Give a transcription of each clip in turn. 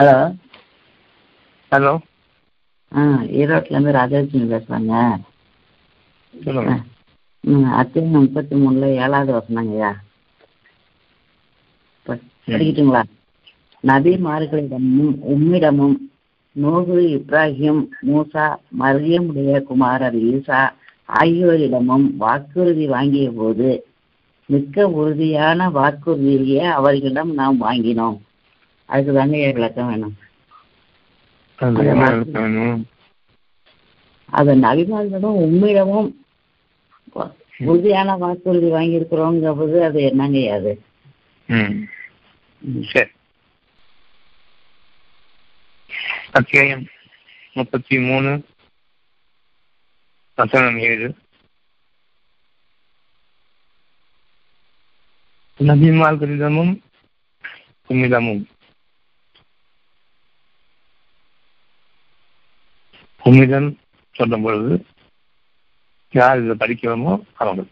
Hello. Hello. ஆ ஈரோட்டிலேருந்து ராஜலட்சுமி பேசுகிறேங்க ம் அத்தியாயம் முப்பத்தி மூணில் ஏழாவது வசனங்கய்யா படிக்கட்டுங்களா? நபிமார்களிடமும் உம்மிடமும் நூகு இப்ராஹிம் மூசா மரியமுடைய குமாரர் ஈசா ஆகியோரிடமும் வாக்குறுதி வாங்கிய போது மிக்க உறுதியான வாக்குறுதியை அவர்களிடம் நாம் வாங்கினோம். அதுக்கு தாங்க ஐயா விளக்கம் வேணும். அது உம்மிடமும் வ- உறுதியான வாக்குறுதி வாங்கியிருக்கிறோங்கிற போது அது என்னங்க அது ம். சரி. அத்தியாயம் முப்பத்தி மூணு வசனம் ஏழு. நபிமார்களிடமும் உம்மிடமும். புனிதன் சொல்லும் பொழுது யார் இதை படிக்கிறோமோ அவங்க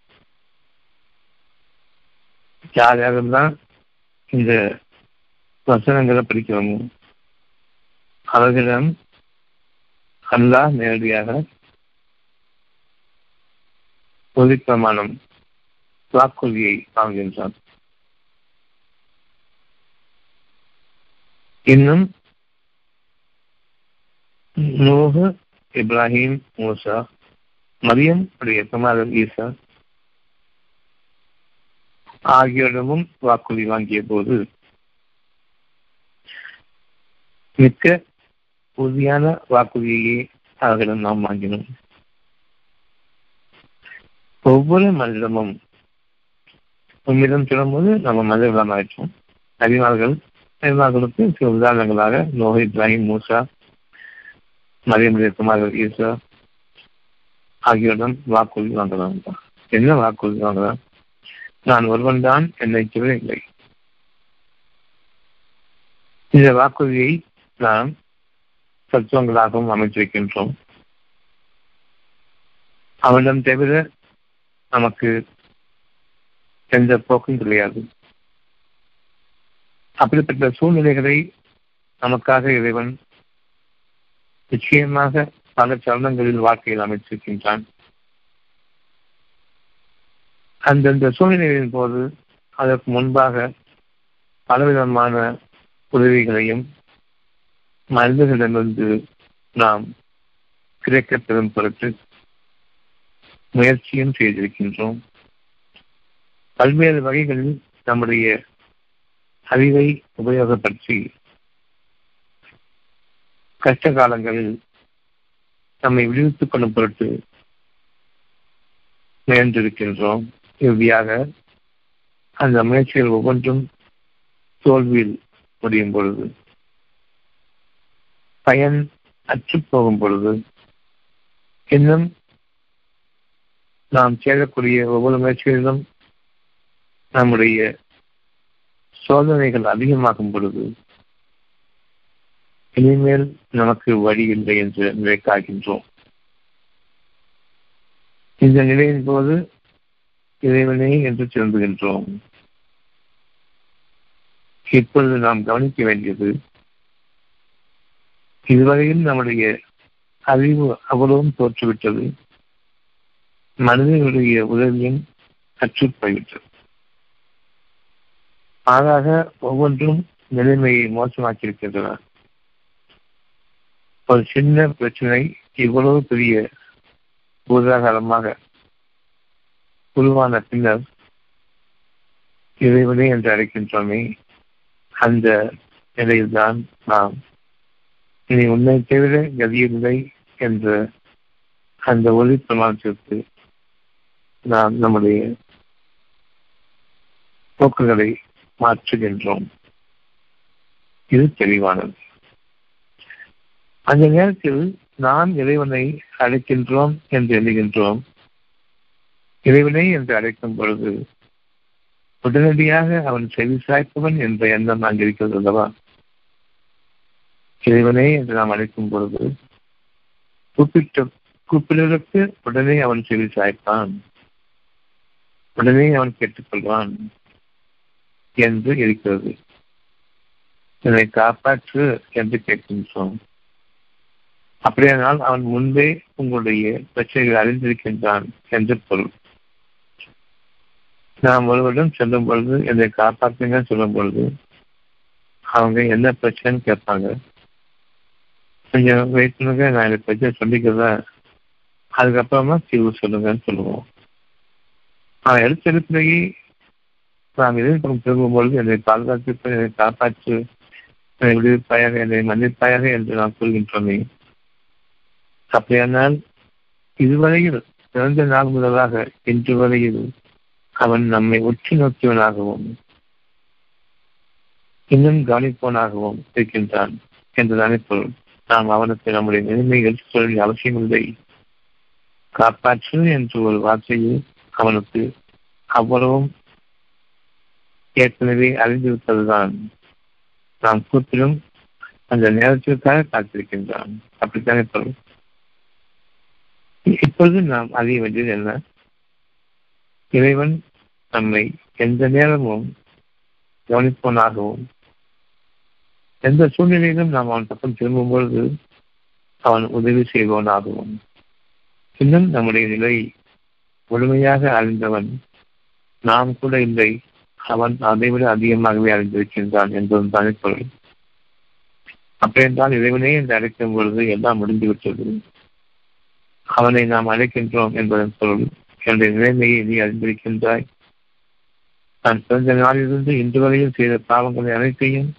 யார் யாரெல்லாம் இந்த வசனங்களை படிக்கிறோமோ அவர்களிடம் அல்லா நேரடியாக பொது பிரமாணம் வாக்குறுதியை வாங்குகின்றான். இன்னும் நூஹு இப்ராஹிம் மூசா மரியம் உடைய குமாரர் ஈசா. ஆகியோரிடமும் வாக்குறுதி வாங்கிய போது மிக்க உறுதியான வாக்குறுதியை அவர்களிடம் நாம் வாங்கினோம். ஒவ்வொரு மனிதமும் உம்மிடம் சொல்லும்போது நம்ம மனிதர்களாக ஆயிட்டோம் நபிமார்கள் நபிமார்களுக்கு சில உதாரணங்களாக நோஹ் இப்ராஹிம் மூசா மரியமுடைய குமாரர் ஈஸ்வர் ஆகியோரிடம் வாக்குறுதி வாங்கலாம். என்ன வாக்குறுதி வாங்கலாம்? நான் ஒருவன் தான் என்னை தவிர இல்லை. இந்த வாக்குறுதியை நாம் தத்துவங்களாகவும் அமைத்திருக்கின்றோம். அவனிடம் தவிர நமக்கு எந்த போக்கும் கிடையாது. அப்படிப்பட்ட சூழ்நிலைகளை நமக்காக இறைவன் நிச்சயமாக பல சரணங்களில் வாழ்க்கையில் அமைச்சிருக்கின்றான் அந்தந்த சூழ்நிலைகளின் போது அதற்கு முன்பாக பலவிதமான உதவிகளையும் மனிதர்களிடமிருந்து நாம் கிடைக்கப் பெறும் பொருட்டு முயற்சியும் செய்திருக்கின்றோம். பல்வேறு வகைகளில் நம்முடைய அறிவை உபயோகப்படுத்தி கஷ்ட காலங்களில் நம்மை விடுவித்துக் கொள்ளும் பொருட்டு முயன்றிருக்கின்றோம். இறுதியாக அந்த முயற்சிகள் ஒவ்வொன்றும் தோல்வியில் முடியும் பொழுது பயன் அற்று போகும் பொழுது இன்னும் நாம் சேரக்கூடிய ஒவ்வொரு முயற்சிகளிலும் நம்முடைய சோதனைகள் அதிகமாகும் பொழுது இனிமேல் நமக்கு வழி இல்லை என்று நிலைக்காகின்றோம் இந்த நிலையின் போது இறைவனே என்று திரும்புகின்றோம். இப்பொழுது நாம் கவனிக்க வேண்டியது இதுவரையில் நம்முடைய அறிவு அவ்வளவும் தோற்றுவிட்டது. மனிதர்களுடைய உதவியும் கற்றுப்போய்விட்டது மாறாக ஒவ்வொன்றும் நிலைமையை மோசமாக்கியிருக்கின்றன. ஒரு சின்ன பிரச்சனை இவ்வளவு பெரிய பூதாகாரமாக உருவான பின்னர் இறைவனே என்று அழைக்கின்றோமே அந்த நிலையில்தான் நாம். இனி உன்னை தவிர கதியில்லை என்ற அந்த ஒளி பிரமாணத்திற்கு நாம் நம்முடைய போக்குகளை மாற்றுகின்றோம். இது தெளிவானது. அந்த நேரத்தில் நாம் இறைவனை அழைக்கின்றோம் என்று எழுகின்றோம் இறைவனை என்று அழைக்கும் பொழுது உடனடியாக அவன் செவி சாய்ப்பவன் என்ற எண்ணம் அங்கு இருக்கிறது அல்லவா? இறைவனே என்று நாம் அழைக்கும் பொழுது கூப்பிட்ட கூப்பிடுவதற்கு உடனே அவன் செவி சாய்ப்பான். உடனே அவன் கேட்டுக்கொள்வான் என்று இருக்கிறது. என்னை காப்பாற்று என்று கேட்கின்றோம். அப்படியானால் அவன் முன்பே உங்களுடைய பிரச்சனைகள் அறிந்திருக்கின்றான் என்று பொருள். நாம் ஒருவரிடம் சொல்லும் பொழுது என்னை காப்பாற்றுங்க சொல்லும் பொழுது அவங்க என்ன பிரச்சனைன்னு கேட்பாங்க. கொஞ்சம் வெயிட் பண்ணுங்க நான் இந்த பிரச்சனை சொல்லிக்கிறேன் அதுக்கப்புறமா தீர்வு சொல்லுங்கன்னு சொல்லுவோம். நான் எடுத்த எடுப்பிலேயே நாம் எதிர்ப்பு திரும்பும் பொழுது என்னை பாதுகாத்து என்னை காப்பாற்று என்னை விடுவிப்பாயாக என்னை மன்னிப்பாயாக என்று நாம் சொல்கின்றோமே அப்படியானால் இதுவரையில் பிறந்த நாள் முதலாக இன்று வரையில் அவன் நம்மை உற்று நோக்கியவனாகவும் இன்னும் கவனிப்பவனாகவும் இருக்கின்றான் என்றுதானே பொருள் நாம் அவனுக்கு நம்முடைய நிலைமைகள் சொல்ல அவசியமில்லை. காப்பாற்று என்று ஒரு வார்த்தையில் அவனுக்கு அவ்வளவும் ஏற்கனவே அறிந்திருப்பதுதான். நாம் கூப்பிடும் அந்த நேரத்திற்காக காத்திருக்கின்றான். அப்படித்தானே பொருள் இப்பொழுது நாம் அறிய வேண்டியது என்ன? இறைவன் நம்மை எந்த நேரமும் கவனிப்பவனாகவும் எந்த சூழ்நிலையிலும் நாம் அவன் பக்கம் திரும்பும் பொழுது அவன் உதவி செய்பவனாகவும் இன்னும் நம்முடைய நிலை முழுமையாக அறிந்தவன் நாம் கூட இல்லை. அவன் அதைவிட அதிகமாகவே அறிந்திருக்கின்றான் என்பதும் தானே பொருள் அப்படியென்றால் இறைவனே என்று அழைக்கும் பொழுது எல்லாம் முடிந்துவிட்டது. அவனை நாம் அழைக்கின்றோம் என்பதன் பொருள். என்னுடைய நிலைமையை நீ அறிந்திருக்கின்றாய். நான் பிறந்த நாளிலிருந்து இன்று வரையில் செய்த பாவங்களை அனைத்தையும்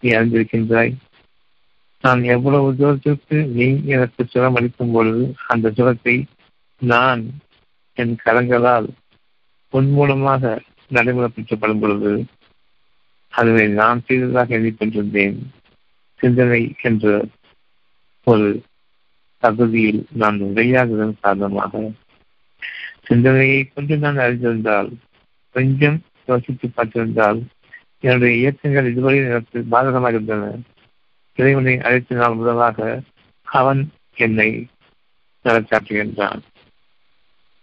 நீ அறிந்திருக்கின்றாய். நான் எவ்வளவு தூரத்திற்கு நீ எனக்கு சுரம் அளிக்கும் பொழுது அந்த சுரத்தை நான் என் கரங்களால் உன் மூலமாக நடைமுறைப்படுத்தப்படும் பொழுது அதனை நான் செய்ததாக எண்ணிக்கொண்டிருந்தேன். சிந்தனை என்ற ஒரு தகுதியில் நான் உரையாததன் சாதமாக சிந்தனையை கொண்டு நான் அறிந்திருந்தால் கொஞ்சம் யோசித்து பார்த்திருந்தால் என்னுடைய இயக்கங்கள் இதுவரை எனக்கு பாதகமாக இருந்தன. இறைவனை அழைத்த நாள் முதலாக அவன் என்னை நடக்காட்டுகின்றான்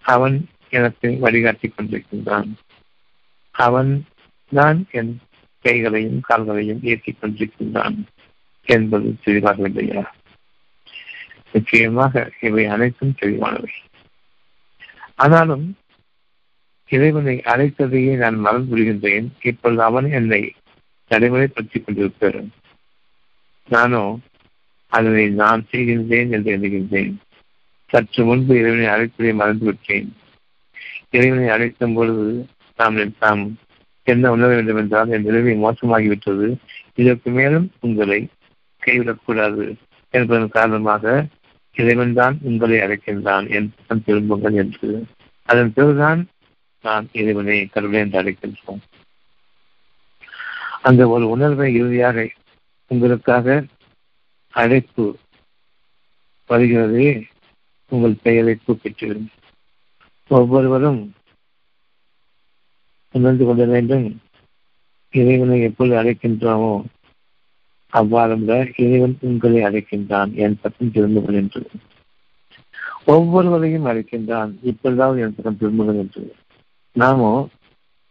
அவன் எனக்கு வழிகாட்டிக் கொண்டிருக்கின்றான். அவன் தான் என் கைகளையும் கால்களையும் இயக்கிக் கொண்டிருக்கின்றான் என்பது தெளிவாகவில்லையா? நிச்சயமாக இவை அனைத்தும் தெளிவானவை. ஆனாலும் இறைவனை அழைத்ததையே நான் மறந்து விடுகின்றேன். இப்பொழுது அவன் என்னை நடைமுறைப்படுத்திக் கொண்டிருக்கிறேன் நானோ அதனை நான் செய்கின்றேன் என்று எண்ணுகின்றேன். சற்று முன்பு இறைவனை அழைப்பதை மறந்துவிட்டேன் இறைவனை அழைக்கும் பொழுது நாம் நாம் என்ன உணர வேண்டும் என்றால் என் நிலைமை மோசமாகிவிட்டது. இதற்கு மேலும் உங்களை கைவிடக்கூடாது என்பதன் காரணமாக இறைவன் தான் உங்களை அழைக்கின்றான் என் திரும்புங்கள் என்று. அதன் பிறகுதான் நான் இறைவனை கருணை என்று அழைக்கின்றோம். அந்த ஒரு உணர்வை இறுதியாக உங்களுக்காக அழைப்பு வருகிறதே உங்கள் பெயரை கூப்பிட்டு ஒவ்வொருவரும் உணர்ந்து கொள்ள வேண்டும் இறைவனை எப்பொழுது அழைக்கின்றோமோ அவ்வாறு இறைவன் உங்களை அழைக்கின்றான். என் பக்கம் திரும்புகள் என்று. ஒவ்வொருவரையும் அழைக்கின்றான். இப்பொழுதாவது என் பக்கம் திரும்புகள் என்று. நாமோ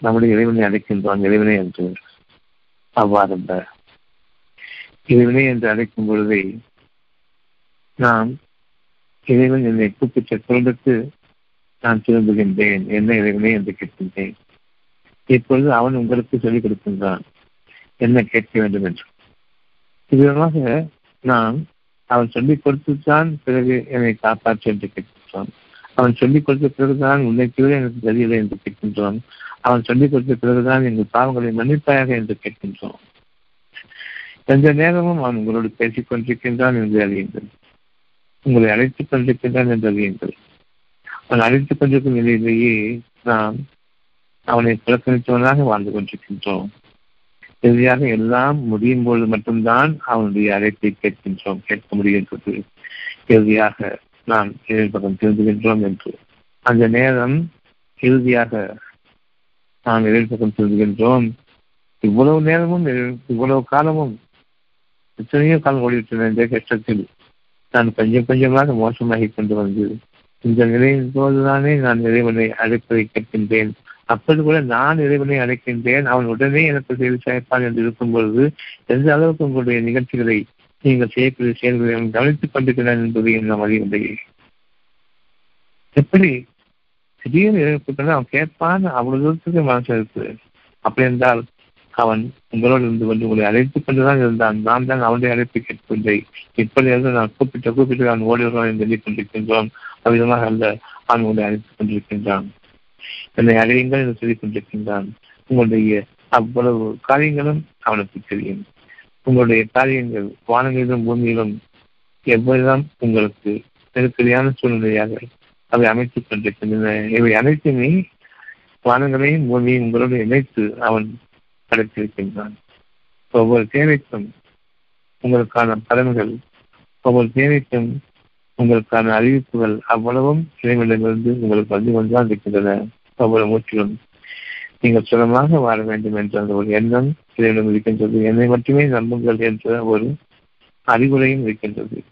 நம்முடைய இறைவனை அழைக்கின்றோம். இறைவனை என்று. அவ்வாறு இறைவனை என்று அழைக்கும் பொழுதே நாம் இறைவன் என்னை கூப்பிட்ட குழந்தைக்கு நான் திரும்புகின்றேன். என்ன இறைவனை என்று கேட்கின்றேன். இப்பொழுது அவன் உங்களுக்கு சொல்லிக் கொடுக்கின்றான். என்ன கேட்க வேண்டும் என்று. இதனாக நாம் அவன் சொல்லிக் கொடுத்துத்தான் பிறகு என்னை காப்பாற்று என்று கேட்கின்றோம் அவன் சொல்லிக் கொடுத்த பிறகுதான் உன்னை தவிர எனக்கு தெரியலை என்று கேட்கின்றோம் அவன் சொல்லிக் கொடுத்த பிறகுதான் எங்கள் பாவங்களை மன்னிப்பாயாக என்று கேட்கின்றோம் எந்த நேரமும் அவன் உங்களோடு பேசிக் கொண்டிருக்கின்றான் என்று அறியுங்கள். உங்களை அழைத்துக் கொண்டிருக்கின்றான் என்று அறியுங்கள். அவன் அழைத்துக் கொண்டிருக்கும் நிலையிலேயே நாம் அவனை புறக்கணித்தவனாக வாழ்ந்து கொண்டிருக்கின்றோம். இறுதியாக எல்லாம் முடியும் பொழுது மட்டும்தான் அவனுடைய அழைப்பை கேட்கின்றோம். கேட்க முடிகின்றது. இறுதியாக நாம் எதிர்பக்கம் திருந்துகின்றோம் என்று. அந்த நேரம் இறுதியாக நாம் எதிர்பக்கம் திருந்துகின்றோம் இவ்வளவு நேரமும் இவ்வளவு காலமும் எத்தனையோ காலம் ஓடிவிட்டன இந்த கஷ்டத்தில். நான் கொஞ்சம் கொஞ்சமாக மோசமாகி கொண்டு வந்து இந்த நிலையின் போதுதானே நான் இறைவனை அழைப்பதை கேட்கின்றேன். அப்போது கூட நான் இறைவனை அழைக்கின்றேன். அவன் உடனே எனக்கு செய்து சேர்ப்பான் என்று இருக்கும் பொழுது எந்த அளவுக்கு உங்களுடைய நிகழ்ச்சிகளை நீங்கள் செய்யக்கூடிய செயல்களை கவனித்துக் கொண்டிருக்கிறான் என்பதை நாம் அறிவில்லையே எப்படி? திடீர்னு இறைவன் அவன் கேட்பான் அவ்வளவு தூரத்துக்கு மனசு இருக்கு. அப்படி என்றால் அவன் உங்களோடு இருந்து கொண்டு உங்களை அழைத்துக் கொண்டுதான் இருந்தான். நாம் தான் அவனுடைய அழைப்பை கேட்கவில்லை இப்படி இருந்து நான் கூப்பிட்டு கூப்பிட்டு நான் ஓடி வருவான் என்று சொல்லிக் கொண்டிருக்கின்றோம். அவ்விதமாக அல்ல அவன் உங்களை அழைத்துக் கொண்டிருக்கின்றான். என்னை அழையுங்கள் என்று சொல்லிக் கொண்டிருக்கின்றான். உங்களுடைய அவ்வளவு காரியங்களும் அவனுக்கு தெரியும். உங்களுடைய காரியங்கள் வானங்களிலும் பூமியிலும் எவ்வளவுதான் உங்களுக்கு நெருக்கடியான சூழ்நிலையாக அவை அமைத்துக் கொண்டிருக்கின்றன. இவை அனைத்துமே வானங்களையும் பூமியையும் உங்களோடு இணைத்து அவன் படைத்திருக்கின்றான். ஒவ்வொரு தேவைக்கும் உங்களுக்கான பலன்கள் ஒவ்வொரு தேவைக்கும் உங்களுக்கான அறிவிப்புகள் அவ்வளவும் இறைவனிடமிருந்து உங்களுக்கு வந்து கொண்டுதான் இருக்கின்றன. ஒவ்வொரு மூச்சிலும் நீங்கள் சுலமாக வாழ வேண்டும் என்ற அந்த ஒரு எண்ணம் இறைவனிடம் இருக்கின்றது. என்னை மட்டுமே நம்புங்கள் என்ற ஒரு அறிவுரையும் இருக்கின்றது.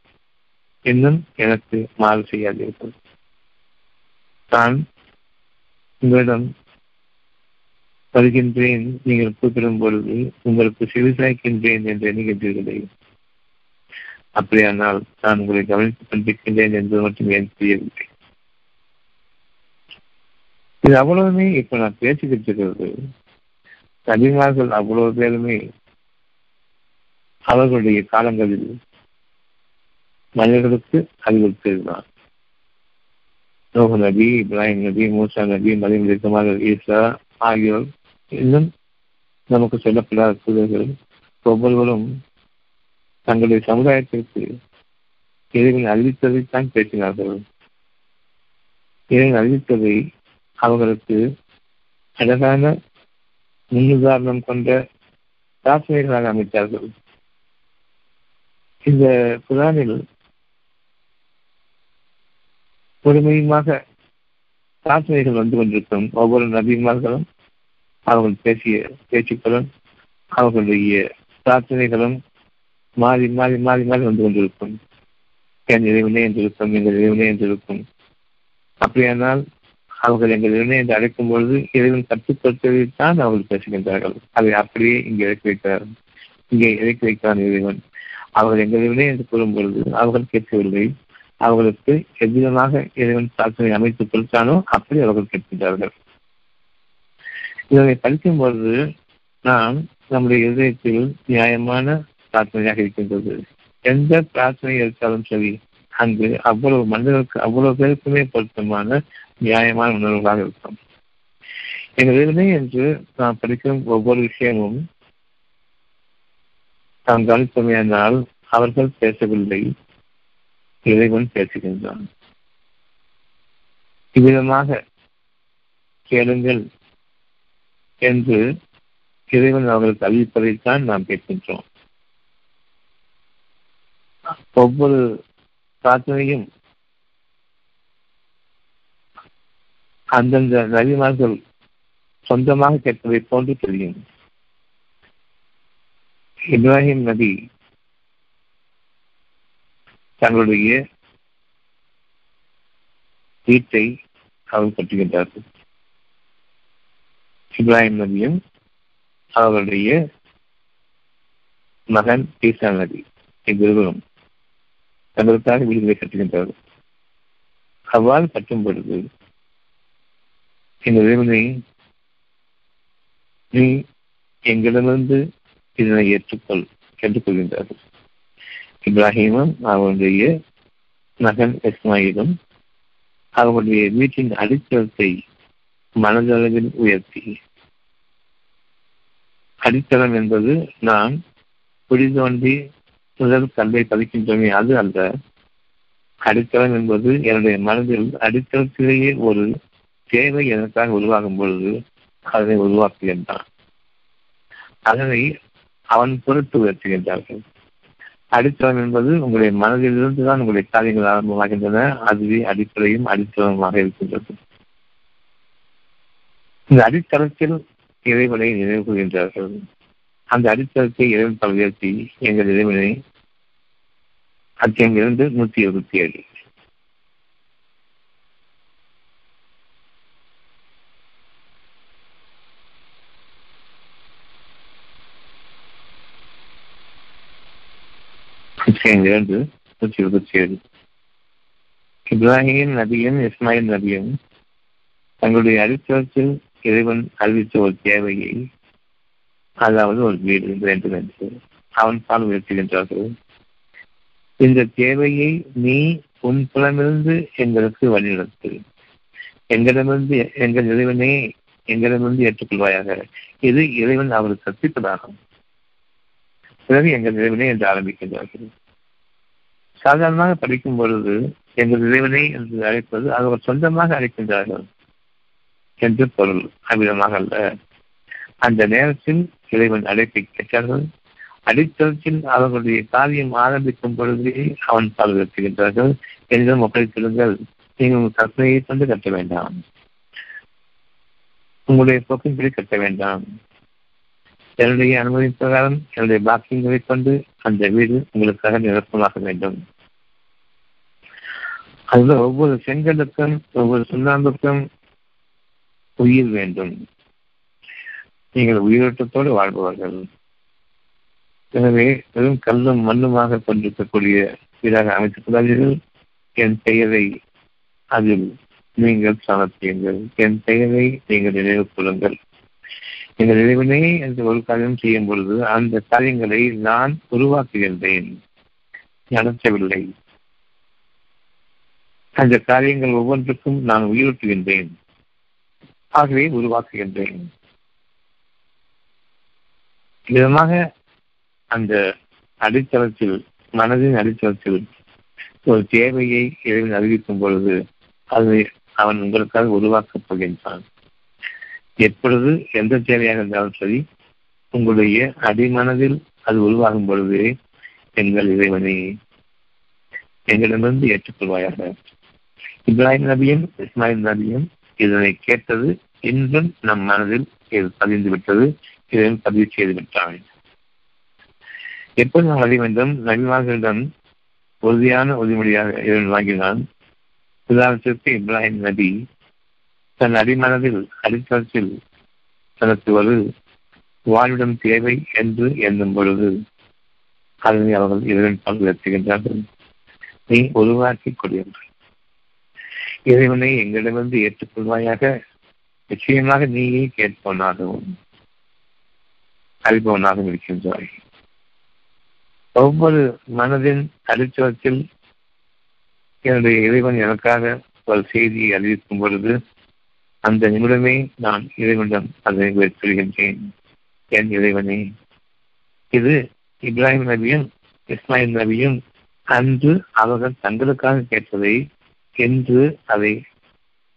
இன்னும் எனக்கு மாறு செய்யாதீர்கள். நான் உங்களிடம் வருகின்றேன். நீங்கள் கூப்பிடும் பொழுது உங்களுக்கு செவிசாய்க்கின்றேன் என்று எண்ணுகின்றீர்களே. அப்படியானால் நான் உங்களை கவனித்துக் கொண்டிருக்கின்றேன் என்று மட்டும் ஏன் தெரியவில்லை இது அவ்வளவுமே இப்ப நான் பேசிக்கிட்டு இருக்கிறது நபிமார்கள் அவ்வளவு பேருமே அவர்களுடைய காலங்களில் மனிதர்களுக்கு அறிவுறுத்தியிருந்தான் நோகு நபி இப்ராஹிம் நபி மூசா நபி மரியம் இஸ்மால் ஈசா ஆகியோர் இன்னும் நமக்கு சொல்லப்படாத தூதர்கள் ஒவ்வொருவரும் தங்களுடைய சமுதாயத்திற்கு இறைவன் அறிவித்ததைத்தான் பேசினார்கள். இறைவன் அறிவித்ததை அவர்களுக்கு அழகான முன்னுதாரணம் கொண்ட பிரார்த்தனைகளாக அமைத்தார்கள். இந்த குரானில் பொறுமையுமாக பிரார்த்தனைகள் வந்து கொண்டிருக்கும் ஒவ்வொரு நபிமார்களும் அவர்கள் பேசிய பேச்சுக்களும் அவர்களுடைய பிரார்த்தனைகளும் மாறி மாறி மாறி மாறி வந்து கொண்டிருக்கும். என் இறைவனே என்றிருக்கும் எங்கள் இறைவனே என்றிருக்கும் அப்படியானால் அவர்கள் எங்கள் இறைவனை என்று அழைக்கும் பொழுது இறைவன் கட்டுப்படுத்ததைத்தான் அவர்கள் பேசுகின்றார்கள். அதை அப்படியே இங்கே இறக்கி வைக்கிறார் இங்கே இறக்கி வைக்கிறான் இறைவன். அவர்கள் எங்கள் இறைவனே என்று கூறும் பொழுது அவர்கள் கேட்கவில்லை. அவர்களுக்கு எவ்விதமாக இறைவன் பிரார்த்தனை அமைத்துக் கொடுத்தானோ அப்படி அவர்கள் கேட்கின்றார்கள். இதனை படிக்கும் பொழுது நாம் நம்முடைய இதயத்தில் நியாயமான பிரார்த்தனையாக இருக்கின்றது. எந்த பிரார்த்தனை இருந்தாலும் சரி அங்கு அவ்வளவு மனிதர்களுக்கு அவ்வளவு பேருக்குமே பொருத்தமான நியாயமான உணர்வுகளாக இருக்கும். எங்கள் இறைவனே என்று நாம் படிக்கும் ஒவ்வொரு விஷயமும் நாம் கவனித்தமையானால் அவர்கள் பேசவில்லை இறைவன் பேசுகின்றான். இவ்விதமாக கேளுங்கள் என்று இறைவன் அவர்களுக்கு அறிவிப்பதைத்தான் நாம் கேட்கின்றோம். ஒவ்வொரு பிரார்த்தனையும் அந்தந்த நபிமார்கள் சொந்தமாக கேட்பதை போன்று தெரியும். இப்ராஹிம் நபி தங்களுடைய வீட்டை அவர் கட்டுகின்றார்கள். இப்ராஹிம் நபியும் அவர்களுடைய மகன் ஈசா நபி இவ்விருவரும் தங்களுக்காக வீடுகளை கட்டுகின்றார்கள். அவ்வாறு கட்டும் பொழுது இந்த இறைவனை நீ எங்களிடமிருந்து இதனை ஏற்றுக்கொள் கேட்டுக்கொள்கின்றார்கள். இப்ராஹிமும் அவருடைய மகன் இஸ்மாயிலும் அவருடைய வீட்டின் அடித்தளத்தை மனதளவில் உயர்த்தி அடித்தளம் என்பது நாம் குடி தோண்டி முதல் கல்லை பதிக்கின்றோமே அது அல்ல அடித்தளம் என்பது என்னுடைய மனதில் அடித்தளத்திலேயே ஒரு தேவை எனக்காக உருவாகும் பொழுது அதனை உருவாக்குகின்றான். அதனை அவன் பொறுத்து உயர்த்துகின்றார்கள். அடித்தளம் என்பது உங்களுடைய மனதிலிருந்து தான் உங்களுடைய காரியங்கள் ஆரம்பமாகின்றன. அதுவே அடிப்படையும் அடித்தளமாக இருக்கின்றது. இந்த அடித்தளத்தில் இறைவனை நினைவு கொள்கின்றார்கள் அந்த அடித்தளத்தை இறைவன் பல உயர்த்தி எங்கள் இறைவனை அத்தியம் இரண்டு நூத்தி இருபத்தி ஏழு. விஷயம் இரண்டு நூற்றி இருபத்தி ஏழு. இப்ராஹிம் நபியும் இஸ்மாயில் நபியும் தங்களுடைய அடித்தளத்தில் இறைவன் அறிவித்த ஒரு தேவையை அதாவது ஒரு வீடு வேண்டும் என்று அவன் பால் உயர்த்துகின்றார்கள் இந்த தேவையை நீ உன் புலமிருந்து எங்களுக்கு வழிநடத்து. எங்களிடமிருந்து எங்கள் இறைவனே எங்களிடமிருந்து ஏற்றுக்கொள்வாயாக. இது இறைவன் அவருக்கு கற்பிப்பதாகும் பிறகு எங்கள் இறைவனே என்று ஆரம்பிக்கின்றார்கள். சாதாரணமாக படிக்கும் பொழுது எங்கள் இறைவனை என்று அழைப்பது அவர் சொந்தமாக அழைக்கின்றார்கள் என்று பொருள். அவ்விதமாக அல்ல. அந்த நேரத்தில் இறைவன் அழைப்பை கேட்டார்கள். அடித்தளத்தில் அவர்களுடைய காரியம் ஆரம்பிக்கும் பொழுதே அவன் பாதுகாத்துகின்றார்கள் என்னிடம் ஒப்படைத்திருங்கள். நீங்கள் உங்கள் கற்பனையை கொண்டு கட்ட வேண்டாம். உங்களுடைய போக்கின்படி கட்ட வேண்டாம். என்னுடைய அனுமதி பிரகாரம் என்னுடைய பாக்கியங்களை கொண்டு அந்த வீடு உங்களுக்காக நிரப்பமாக வேண்டும். அதுல ஒவ்வொரு செங்கலுக்கும் ஒவ்வொரு சுண்ணாம்புக்கும் உயிர் வேண்டும். நீங்கள் உயிரோட்டத்தோடு வாழ்பவர்கள். எனவே வெறும் கல்லும் மண்ணுமாக கொண்டிருக்கக்கூடிய வீடாக அமைத்துக் கொள்ளாதீர்கள் என் பெயரை அதில் நீங்கள் சமர்த்தியுங்கள் என் பெயரை நீங்கள் நினைவு கொள்ளுங்கள் எங்கள் இறைவனே என்று ஒரு காரியம் செய்யும் பொழுது அந்த காரியங்களை நான் உருவாக்குகின்றேன். நடத்தவில்லை அந்த காரியங்கள் ஒவ்வொன்றுக்கும் நான் உயிரூட்டுகின்றேன். ஆகவே உருவாக்குகின்றேன். விதமாக அந்த அடித்தளத்தில் மனதின் அடித்தளத்தில் ஒரு தேவையை இறைவன் அறிவிக்கும் பொழுது அதை அவன் உங்களுக்காக உருவாக்கப் போகின்றான். எப்பொழுது எந்த தேவையாக இருந்தாலும் சரி உங்களுடைய அடிமனதில் அது உருவாகும் பொழுது எங்கள் இறைவனை எங்களிடமிருந்து ஏற்றுக்கொள்வாயாக. இப்ராஹிம் நபியும் இஸ்மாயில் நபியும் இதனை கேட்டது இன்றும் நம் மனதில் இது பதிந்து விட்டது இதையும் பதிவு செய்து விட்டார்கள். எப்போது நாம் அறிய வேண்டும்? நபிமார்களிடம் உறுதியான உறுதிமொழியாக இதன் வாங்கினான். உதாரணத்திற்கு இப்ராஹிம் நபி தன் அடிமனதில் அடித்தளத்தில் தனக்கு ஒரு வாழ்விடம் தேவை என்று எண்ணும் பொழுது அதனை அவர்கள் இறைவன் பங்கு நீ உருவாக்கி கொள்கின்றாய் இறைவனை எங்களிடமிருந்து ஏற்றுக்கொள்வாயாக. நிச்சயமாக நீயே கேட்பவனாகவும் அறிபவனாகவும் இருக்கின்றாய். ஒவ்வொரு மனதின் அடிச்சுவத்தில் என்னுடைய இறைவன் எனக்காக ஒரு செய்தியை அறிவிக்கும் பொழுது அந்த நிமிடமே நான் இறைவனிடம் அதை சொல்கின்றேன் என் இறைவனே இது இப்ராஹிம் நபியும் இஸ்மாயில் நபியும் அன்று அவர்கள் தங்களுக்காக கேட்டதை என்று அதை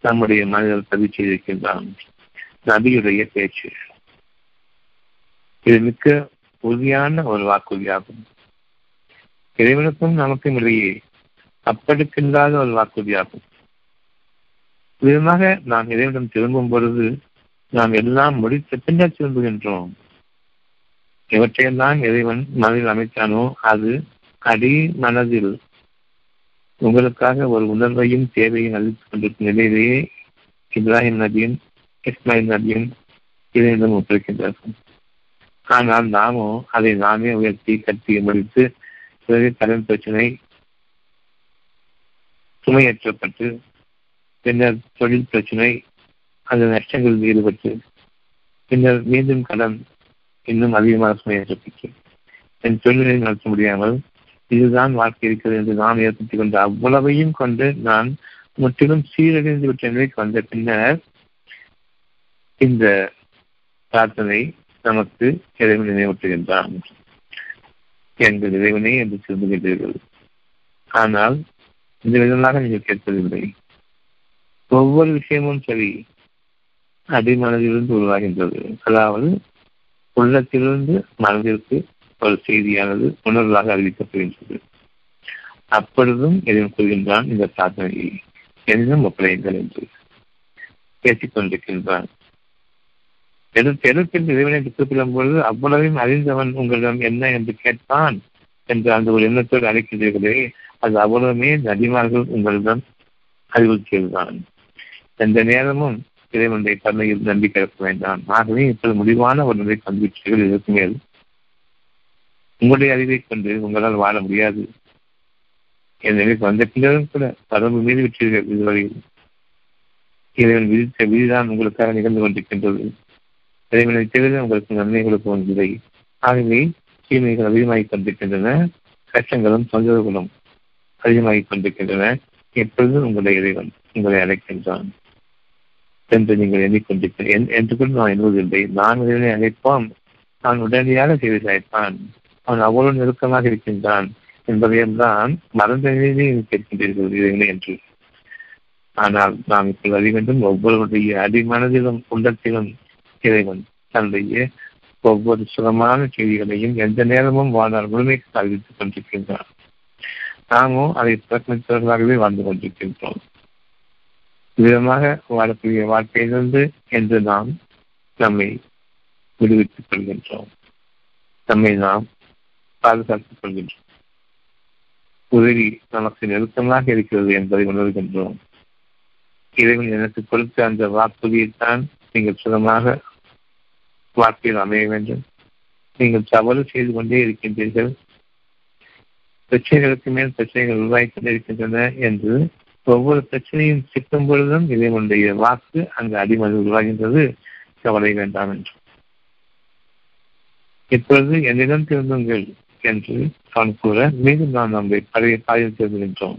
நம்முடைய மனிதர் பதிவு செய்திருக்கின்றான் நபியுடைய பேச்சு. இது மிக்க உறுதியான ஒரு வாக்குறுதியாகும். இறைவனுக்கும் நமக்கும் இடையே அப்படிக்கின்றாத ஒரு வாக்குறுதியாகும். விதமாக நாம் இறைவனிடம் திரும்பும் பொழுது நாம் எல்லாம் முடித்த பின்னர் திரும்புகின்றோம். இவற்றையெல்லாம் இறைவன் மனதில் அமைத்தானோ அது அடி மனதில் உங்களுக்காக ஒரு உணர்வையும் தேவையும் அளித்துக் கொண்டிருக்கும் நிலையிலேயே இப்ராஹிம் நபியும் இஸ்மாயில் நபியும் இதனிடம் ஒப்பிருக்கின்றார்கள் ஆனால் நாமும் அதை நாமே உயர்த்தி கட்டி முடித்து பிறகு கடன் பிரச்சனை சுமையேற்றப்பட்டு பின்னர் தொழில் பிரச்சனை அந்த நஷ்டங்களில் ஈடுபட்டு பின்னர் மீண்டும் கடன் இன்னும் அதிகமாக சுமையேற்றப்பட்டு என் தொழிலை நடத்த முடியாமல் இதுதான் வாழ்க்கை இருக்கிறது என்று நாம் ஏற்படுத்திக் கொண்ட அவ்வளவையும் கொண்டு நான் முற்றிலும் சீரழிந்து விட்ட நிலைக்கு வந்த பின்னர் இந்த பிரார்த்தனை நமக்கு இறைவன் நினைவூட்டுகின்றான் எங்கள் இறைவனே என்று திரும்புகின்றீர்கள் ஆனால் இந்த விதமாக நீங்கள் கேட்பதில்லை. ஒவ்வொரு விஷயமும் சரி அடிமனதிலிருந்து உருவாகின்றது. அதாவது உள்ளத்திலிருந்து மனதிற்கு ஒரு செய்தியானது உணர்வாக அறிவிக்கப்படுகின்றது. அப்பொழுதும் எதுவும் கூறுகின்றான் இந்த சாதனையை. என்னிடம் ஒப்படைங்கள் என்று பேசிக் கொண்டிருக்கின்றான். எதிர்த்து இறைவனை குறிப்பிடும் பொழுது அவ்வளவையும் அறிந்தவன் உங்களிடம் என்ன என்று கேட்பான் என்று அந்த ஒரு எண்ணத்தோடு அழைக்கின்றீர்களே அது அவ்வளவுமே நதிமார்கள் உங்களிடம் அறிவுறுத்தியதுதான் எந்த நேரமும் இறைவனுடைய கருணையில் நம்பிக்கை இருக்க வேண்டாம். ஆகவே இப்போது முடிவான ஒரு நிலை சந்திப்பீர்கள் இதற்கு மேல் உங்களுடைய அறிவை கொண்டு உங்களால் வாழ முடியாது. என் நிலைக்கு வந்த பின்னரும் கூட வரம்பு மீது விட்டீர்கள் இதுவரையில் இறைவன் விதித்த விதிதான் உங்களுக்காக நிகழ்ந்து கொண்டிருக்கின்றது. இறைவனை தவிர உங்களுக்கு நன்மைகளுக்கு ஒன்றில்லை ஆகவே தீமைகள் அதிகமாகிக் கொண்டிருக்கின்றன கஷ்டங்களும் தொந்தரவுகளும் அதிகமாகிக் கொண்டிருக்கின்றன. எப்பொழுதும் உங்களுடைய இறைவன் உங்களை அழைக்கின்றான் என்று நீங்கள் எண்ணிக்கொண்டிருக்கிறேன் என்று கூட நான் எண்ணுவதில்லை. நான் இறைவனை அழைப்போம் நான் உடனடியாக செய்து அழைப்பான் அவன் அவ்வளவு நெருக்கமாக இருக்கின்றான் என்பதையெல்லாம் தான் மறந்த கேட்கின்றீர்கள் இறைவனை என்று. ஆனால் நாம் இப்போது அறிய வேண்டும் ஒவ்வொருவருடைய அடிமனதிலும் உள்ளத்திலும் இறைவன் தன்னுடைய ஒவ்வொரு சுகமான செய்திகளையும் எந்த நேரமும் வாழ்நாள் முழுமைக்கு அறிவித்துக் கொண்டிருக்கின்றான். நாமும் அதை புறக்கணித்தவர்களாகவே வாழ்ந்து கொண்டிருக்கின்றோம். விதமாக வாழக்கூடிய வாழ்க்கையிலிருந்து என்று நாம் நம்மை விடுவித்துக் கொள்கின்றோம். நம்மை நாம் பாதுகாத்துக் கொள்கின்றோம் உதவி நமக்கு நெருக்கமாக இருக்கிறது என்பதை உணர்கின்றோம் இறைவன் எனக்கு கொடுத்த அந்த வாக்குறுதியைத்தான் நீங்கள் சுகமாக வாழ்க்கையில் அமைய வேண்டும். நீங்கள் தவறு செய்து கொண்டே இருக்கின்றீர்கள். பிரச்சனைகளுக்கு மேல் பிரச்சனைகள் உருவாகிக் கொண்டிருக்கின்றன என்று ஒவ்வொரு பிரச்சனையும் சிக்கும் பொழுதும் இறைவனுடைய வாக்கு அங்கு அடிமதி உருவாகின்றது. கவலை வேண்டாம் என்று. இப்பொழுது என்னிடம் திருந்துங்கள் என்று அவன் கூற மீண்டும் நான் நம்மை பழைய பாதையில் திரும்புகின்றோம்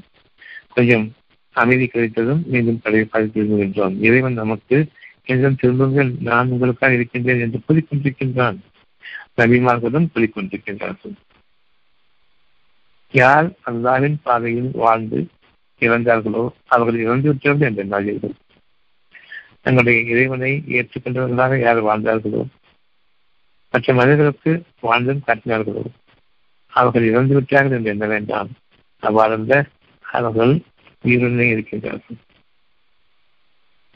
கொஞ்சம் அமைதி கிடைத்ததும் மீண்டும் பழைய பாதையில் திரும்புகின்றோம் இறைவன் நமக்கு என்றும் திரும்புங்கள் நான் உங்களுக்காக இருக்கின்றேன் என்று கூறிக்கொண்டிருக்கின்றான். நபிமார்களும் கூறிக்கொண்டிருக்கின்றார்கள். யார் அல்லாவின் பாதையில் வாழ்ந்து இறந்தார்களோ அவர்கள் இறந்து விட்டார்கள் என்று எண்ணாதீர்கள் தங்களுடைய இறைவனை ஏற்றுக்கொண்டவர்களாக யார் வாழ்ந்தார்களோ மற்ற மனிதர்களுக்கு வாழ்ந்தும் காட்டினார்களோ அவர்கள் இறந்து விட்டார்கள் என்று எண்ண வேண்டாம். அவ்வாறந்த அவர்கள் உயிருடனே இருக்கின்றார்கள்.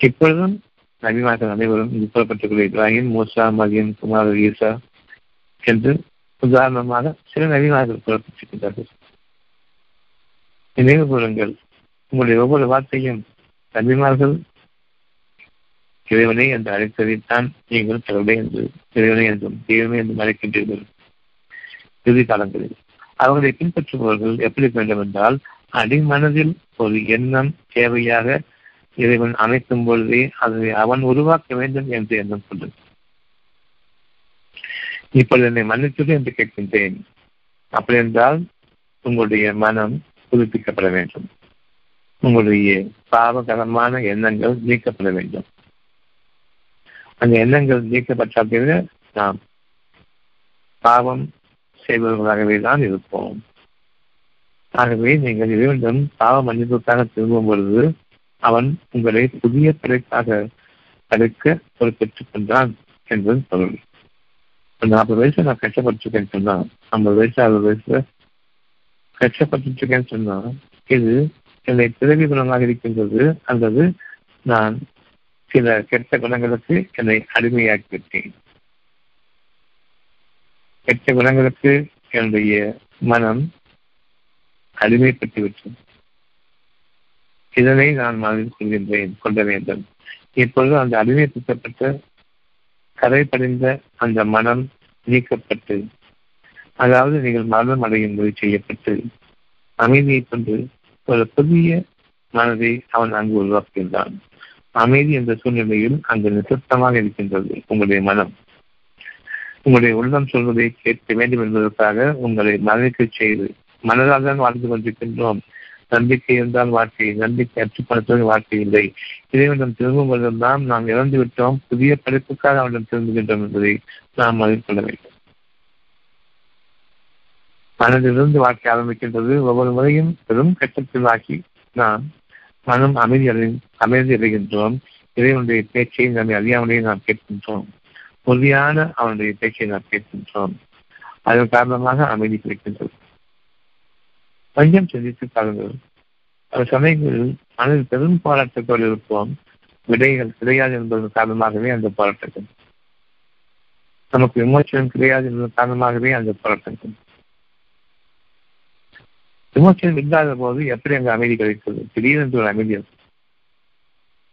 இப்பொழுதும் நபிமார்கள் அனைவரும் இது புறப்பட்டுள்ள இப்ராஹிம் மூசா மதியம் குமார் ஈசா என்று உதாரணமாக சில நபிமார்கள் புறப்பட்டிருக்கின்றார்கள் நினைவு கூறுங்கள் உங்களுடைய ஒவ்வொரு வார்த்தையும் நபிமார்கள் இறைவனை என்று அழைத்ததைத்தான் நீங்கள் கடவுளை என்று இறைவனை என்றும் தெய்வமே என்றும் அழைக்கின்றீர்கள். இறுதி காலங்களில் அவர்களை பின்பற்றுபவர்கள் எப்படி வேண்டும் என்றால் அடிமனதில் ஒரு எண்ணம் தேவையாக இறைவன் அமைக்கும் பொழுதே அதை அவன் உருவாக்க வேண்டும் என்று எண்ணம் கொண்டது இப்பொழுது என்னை மன்னித்தது என்று கேட்கின்றேன். அப்படி என்றால் உங்களுடைய மனம் புதுப்பிக்கப்பட வேண்டும். உங்களுடைய பாவகரமான எண்ணங்கள் நீக்கப்பட வேண்டும். அந்த எண்ணங்கள் நீக்கப்பட்டால் நாம் பாவம் செய்பவர்களாகவே தான் இருப்போம். ஆகவே நீங்கள் இறைவனிடம் பாவ மன்னிப்புக்காக திரும்பும் பொழுது அவன் உங்களை புதிய படைப்பாக தடுக்க பொறுப்பேற்றுக் கொண்டான் என்பது பொருள். நாற்பது வயசு நான் கஷ்டப்பட்டிருக்கேன்னு சொன்னா ஐம்பது வயசு அறுபது வயசுல கஷ்டப்பட்டிருக்கேன்னு சொன்னா இது என்னை பிறவி குணமாக இருக்கின்றது அல்லது நான் சில கெட்ட குணங்களுக்கு என்னை அடிமையாக்கி விட்டேன் கெட்ட குணங்களுக்கு என்னுடைய மனம் அடிமைப்பட்டுவிட்டது. இதனை நான் மனதில் கொள்கின்றேன் கொள்ள வேண்டும். இப்பொழுது அந்த அடிமைப்படுத்தப்பட்ட கரை படிந்த அந்த மனம் நீக்கப்பட்டு அதாவது நீங்கள் மரணம் அடையும்படி செய்யப்பட்டு அமைதியை கொண்டு ஒரு புதிய மனதை அவன் அங்கு உருவாக்குகின்றான். அமைதி என்ற சூழ்நிலையில் அங்கு நிசப்தமாக இருக்கின்றது உங்களுடைய மனம். உங்களுடைய உள்ளம் சொல்வதை கேட்க வேண்டும் என்பதற்காக உங்களை மனதிற்கு செய்து மனதால் தான் வாழ்ந்து கொண்டிருக்கின்றோம். நம்பிக்கை இருந்தால் வாழ்க்கை நம்பிக்கை அச்சுப்படுத்துவது வாழ்க்கை இல்லை. இறைவனிடம் திரும்பும் பொழுதெல்லாம் நாம் இறந்து விட்டோம். புதிய படிப்புக்காக அவனிடம் திரும்புகின்றோம் என்பதை நாம் மதில் கொள்ள வேண்டும். மனதிலிருந்து வாழ்க்கை ஆரம்பிக்கின்றது. ஒவ்வொரு முறையும் பெரும் கட்டத்தில் நாம் மனம் அமைதி அடை அமைதி அடைகின்றோம். இறைவனுடைய பேச்சை நம்மை அறியாமலேயே நாம் கேட்கின்றோம். உறுதியான அவனுடைய பேச்சை நாம் கேட்கின்றோம். அதன் காரணமாக அமைதி கிடைக்கின்றது. கொஞ்சம் சிந்தித்து பாருங்கள். பல சமயங்களில் மனதில் பெரும் போராட்டத்தோடு இருப்போம். விடைகள் கிடையாது என்பதன் காரணமாகவே அந்த போராட்டங்கள் நமக்கு விமோச்சனம் கிடையாது என்பதன் காரணமாகவே அந்த போராட்டங்கள் விமோச்சனம் இல்லாத போது எப்படி அங்கு அமைதி கிடைக்கிறது? திடீரென்று ஒரு அமைதி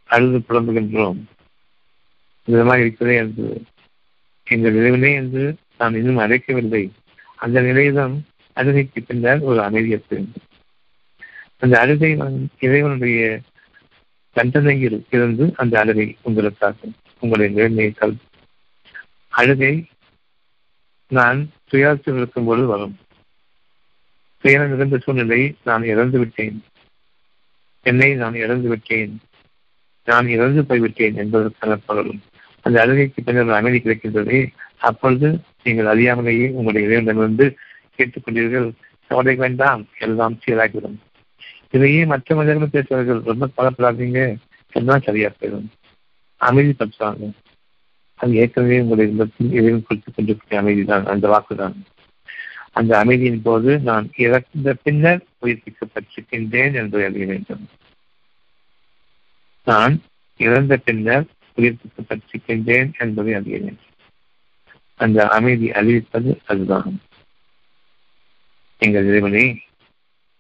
அழுது புலம்புகின்றோம். விதமாக இருக்கிறதே என்று எங்கள் விரைவிலே என்று நான் இன்னும் அழைக்கவில்லை. அந்த நிலையிலும் அழுகைக்கு பின்னர் ஒரு அமைதியத்து அந்த அழுகை இறைவனுடைய தண்டனையில் இருந்து அந்த அழுகை உங்களுக்காக உங்களை கல் அழுகை நான் துயரத்தில் இருக்கும் பொழுது வரும். துயரம் இருந்த சூழ்நிலை நான் இறந்து விட்டேன். என்னை நான் இறந்து விட்டேன். நான் இறந்து போய்விட்டேன் என்பதற்கான பகலும் அந்த அழுகைக்கு பின்னர் அமைதி கிடைக்கின்றது. அப்பொழுது நீங்கள் அறியாமலேயே உங்களுடைய இறைவனிடமிருந்து கேட்டுக்கொண்டீர்கள். கவலை வேண்டாம் எல்லாம் சீராகிவிடும். இதையே மற்ற மனிதர்கள் பேசுவார்கள் ரொம்ப கவலைப்படாதீங்க எல்லாம் சரியா போயிடும். அமைதி பற்றாங்க. அது ஏற்கனவே உங்களுடைய இல்லத்தில் இறைவன் கொடுத்துக் கொண்டிருக்கிற அமைதிதான் அந்த வாக்குதான். அந்த அமைதியின் போது நான் இறந்த பின்னர் உயிர்ப்பிக்கப்பட்டிருக்கின்றேன் என்று அறிய வேண்டும். நான் இறந்த பின்னர் உயிர்ப்பிக்கப்பட்டிருக்கின்றேன் என்பதை அறிய வேண்டும். அந்த அமைதி அறிவிப்பது அதுதான். எங்கள் இறைவனே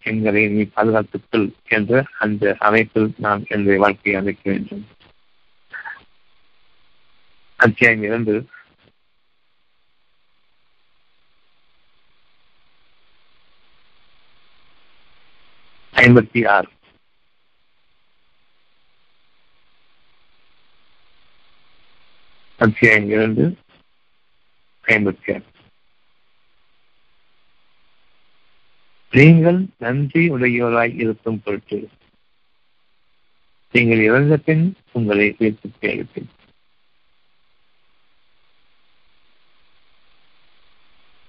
எங்களை நீ பாதுகாத்துக்கள் என்ற அந்த அமைப்பில் நாம் என்னுடைய வாழ்க்கையை அமைக்க வேண்டும். அத்தியாயம் இரண்டு. ஐம்பத்தி ஆறு. அத்தியாயம் இரண்டு ஐம்பத்தி ஆறு. நீங்கள் நன்றி உடையவராய் இருக்கும் பொருட்டு நீங்கள் இறந்த பின் உங்களை உயிர்ப்பித்து அளிப்பேன்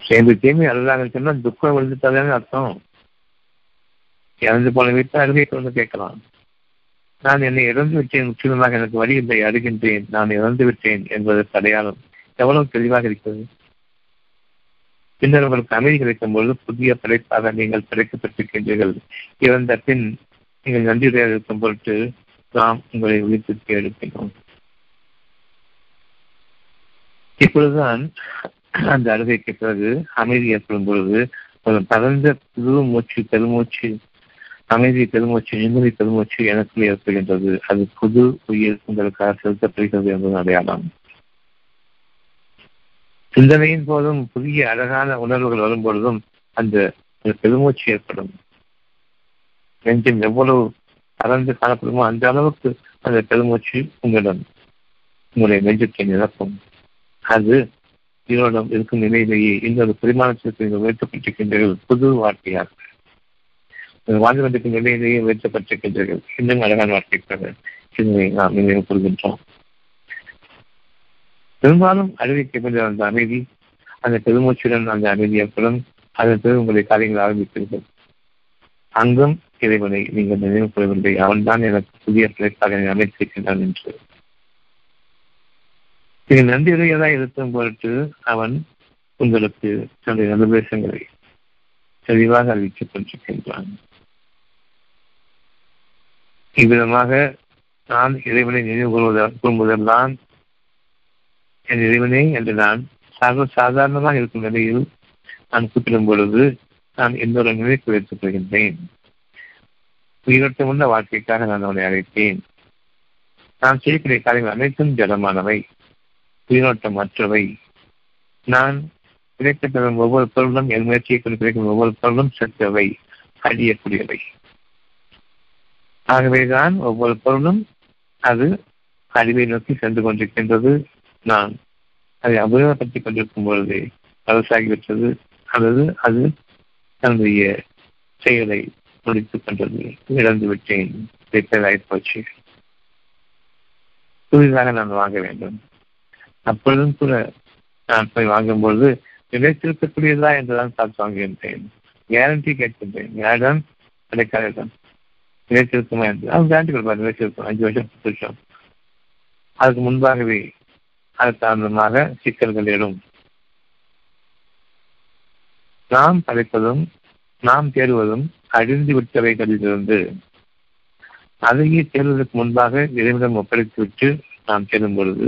சேர்ந்து தீமை அழுதாங்க சொன்னா துக்கம் விழுந்துட்டாதானே அர்த்தம்? இறந்து போன வீட்டை அழுகை கொண்டு கேட்கலாம். நான் என்னை இறந்து விட்டேன் முற்றிலுமாக எனக்கு வழி இல்லை நான் இறந்து விட்டேன் என்பது அடையாளம் எவ்வளவு தெளிவாக இருக்கிறது? பின்னர் உங்களுக்கு அமைதி கிடைக்கும் பொழுது புதிய படைப்பாக நீங்கள் படைக்கப்பட்டிருக்கின்றீர்கள். இறந்த பின் நீங்கள் நன்றியுடைய இருக்கும் பொருட்டு நாம் உங்களை உயிர்ப்பித்து எடுப்பினோம் இப்பொழுதுதான் அந்த அழுகைக்கு பிறகு அமைதி ஏற்படும் பொழுது ஒரு பரந்த புது மூச்சு பெருமூச்சு அமைதி பெருமூச்சு நிம்மதி பெருமூச்சு எனக்குள் ஏற்படுகின்றது. அது புது உயிர் உங்களுக்காக செலுத்தப்படுகிறது என்பது அடையாளம். சிந்தனையின் போதும் புதிய அழகான உணர்வுகள் வரும்பொழுதும் அந்த பெருமூச்சு ஏற்படும். நெஞ்சம் எவ்வளவு அறந்து காணப்படுமோ அந்த அளவுக்கு அந்த பெருமூச்சு உங்களிடம் உங்களுடைய நெஞ்சத்தை நிரப்பும். அது இதோடம் இருக்கும் நிலையிலேயே இன்னொரு பரிமாணத்திற்கு நீங்கள் உயர்த்தப்பட்டிருக்கின்றீர்கள் புது வார்த்தையாக வாழ்ந்து கொண்டிருக்கும் நிலையிலேயே உயர்த்தப்பட்டிருக்கின்றீர்கள் இன்னும் அழகான வார்த்தைக்காக சிந்தனை நாம் நினைவு கூறுகின்றோம் பெரும்பாலும் அறிவிக்கப்பட்ட அந்த அமைதி அந்த பெருமூச்சுடன் அந்த அமைதி ஏற்படும். அதன் பிறகு உங்களுடைய காரியங்கள் ஆரம்பித்தீர்கள் அங்கும் இறைவனை நீங்கள் நினைவு கூறவில்லை. அவன்தான் எனக்கு புதிய பிழைப்பாக அமைத்திருக்கின்றான் என்று. நீங்கள் நன்றியுடையதாக இருக்கும் பொருட்டு அவன் உங்களுக்கு தன்னுடைய நல்லபேசங்களை தெளிவாக அறிவித்துக் கொண்டிருக்கின்றான். இவ்விதமாக நான் இறைவனை நினைவு கூறுவதெல்லாம் என் இறைவனே என்று நான் சர்வ சாதாரணமாக இருக்கும் நிலையில் நான் கூப்பிடும் பொழுது நான் என்னோட நிலைக்கு வைத்துக் கொள்கின்றேன். உயிரோட்டமுள்ள வாழ்க்கைக்காக நான் அவனை அழைத்தேன். நான் செய்யக்கூடிய காரியங்கள் அனைத்தும் ஜடமானவை உயிரோட்டம் மற்றவை. நான் கிடைக்கப்பெறும் ஒவ்வொரு பொருளும் என் முயற்சியை கொண்டு கிடைக்கும் ஒவ்வொரு பொருளும் செத்தவை அழியக்கூடியவை. ஆகவேதான் ஒவ்வொரு பொருளும் அது அழிவை நோக்கி சென்று கொண்டிருக்கின்றது. நான் அதை அபயோகப்படுத்தி கொண்டிருக்கும் பொழுது அரசாகிவிட்டது அல்லது அது தன்னுடைய செயலை முடித்துக் கொண்டது. இழந்து விட்டேன். ரிப்பேர் புதிதாக நான் வாங்க வேண்டும். அப்பொழுதும் கூட நான் போய் வாங்கும்பொழுது நிலைத்திருக்கக்கூடியதா என்றுதான் பார்த்து வாங்குகின்றேன். கேரண்டி கேட்கின்றேன். யாரிடம்? கிடைக்காதிடம் நிலைத்திருக்குமா என்று அவன் கேரண்டி கொடுப்பார் நிலைத்திருக்கும் அஞ்சு வருஷம் பத்து வருஷம். அதுக்கு முன்பாகவே அது காரணமாக சிக்கல்கள் எழும். நாம் படைப்பதும் நாம் தேடுவதும் அழிந்து விட்டவைகளிலிருந்து அதையே தேடுவதற்கு முன்பாக இறைவனிடம் ஒப்படைத்துவிட்டு நாம் தேடும் பொழுது